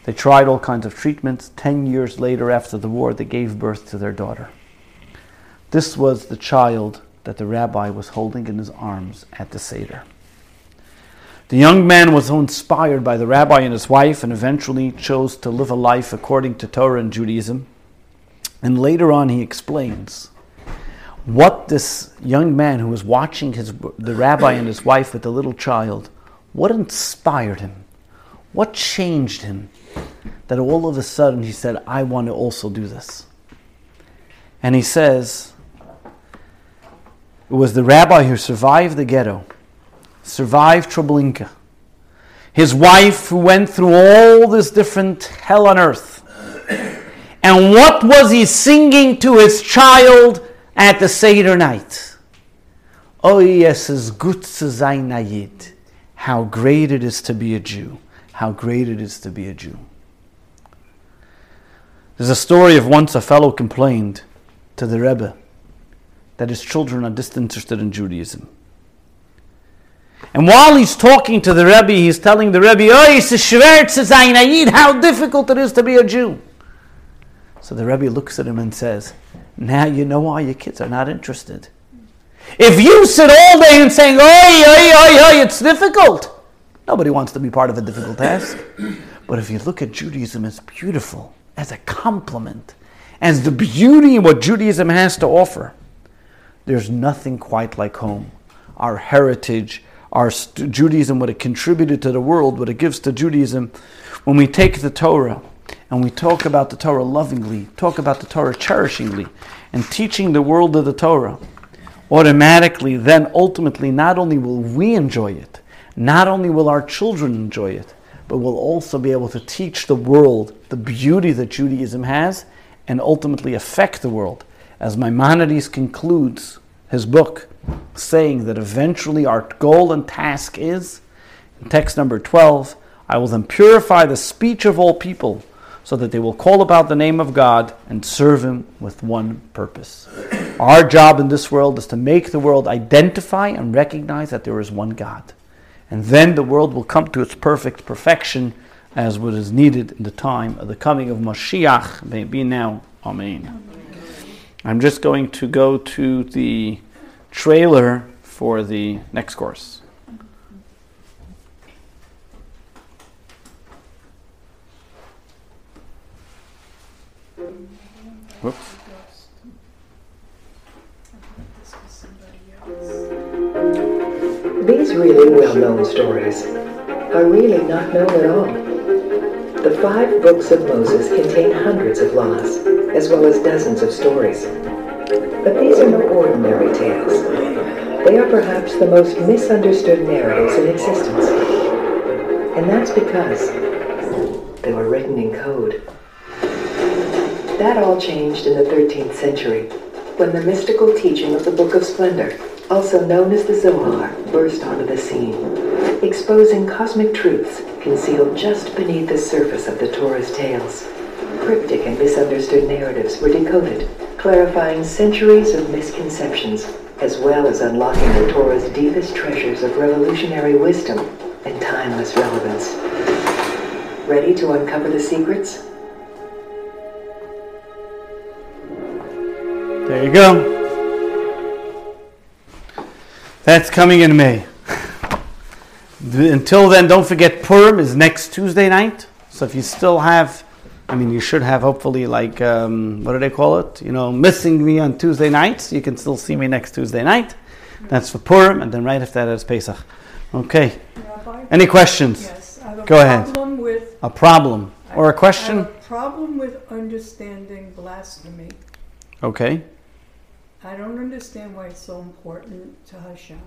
They tried all kinds of treatments. Ten years later, after the war, they gave birth to their daughter. This was the child that the rabbi was holding in his arms at the Seder. The young man was inspired by the rabbi and his wife and eventually chose to live a life according to Torah and Judaism. And later on, he explains what this young man who was watching his, the rabbi and his wife with the little child, what inspired him? What changed him? That all of a sudden he said, I want to also do this. And he says, it was the rabbi who survived the ghetto, survived Treblinka. His wife who went through all this different hell on earth. And what was he singing to his child at the Seder night? Oh yes, es gut zu sein Yid. How great it is to be a Jew. How great it is to be a Jew. There's a story of once a fellow complained to the Rebbe that his children are disinterested in Judaism. And while he's talking to the Rebbe, he's telling the Rebbe, Oh, how difficult it is to be a Jew. So the Rebbe looks at him and says, Now you know why your kids are not interested. If you sit all day and saying, Oi, oi, oi, oi, it's difficult. Nobody wants to be part of a difficult task. But if you look at Judaism as beautiful, as a compliment, as the beauty of what Judaism has to offer, there's nothing quite like home. Our heritage, our st- Judaism, what it contributed to the world, what it gives to Judaism. When we take the Torah and we talk about the Torah lovingly, talk about the Torah cherishingly, and teaching the world of the Torah, automatically, then ultimately, not only will we enjoy it, not only will our children enjoy it, but we'll also be able to teach the world the beauty that Judaism has and ultimately affect the world. As Maimonides concludes his book, saying that eventually our goal and task is, in text number 12, I will then purify the speech of all people so that they will call about the name of God and serve Him with one purpose. Our job in this world is to make the world identify and recognize that there is one God. And then the world will come to its perfect perfection as what is needed in the time of the coming of Mashiach. May it be now. Amen. I'm just going to go to the trailer for the next course. Whoops. These really well-known stories are really not known at all. The five books of Moses contain hundreds of laws, as well as dozens of stories. But these are no ordinary tales. They are perhaps the most misunderstood narratives in existence. And that's because they were written in code. That all changed in the 13th century, when the mystical teaching of the Book of Splendor, also known as the Zohar, burst onto the scene, exposing cosmic truths concealed just beneath the surface of the Torah's tales. Cryptic and misunderstood narratives were decoded, clarifying centuries of misconceptions, as well as unlocking the Torah's deepest treasures of revolutionary wisdom and timeless relevance. Ready to uncover the secrets? There you go. That's coming in May. Until then, don't forget Purim is next Tuesday night. So if you still have, I mean, you should have hopefully like, um, what do they call it? You know, missing me on Tuesday nights. You can still see me next Tuesday night. That's for Purim, and then right after that is Pesach. Okay. Rabbi? Any questions? Yes, I have a Go ahead. with. A problem or a question? a problem with understanding blasphemy. Okay. I don't understand why it's so important to Hashem.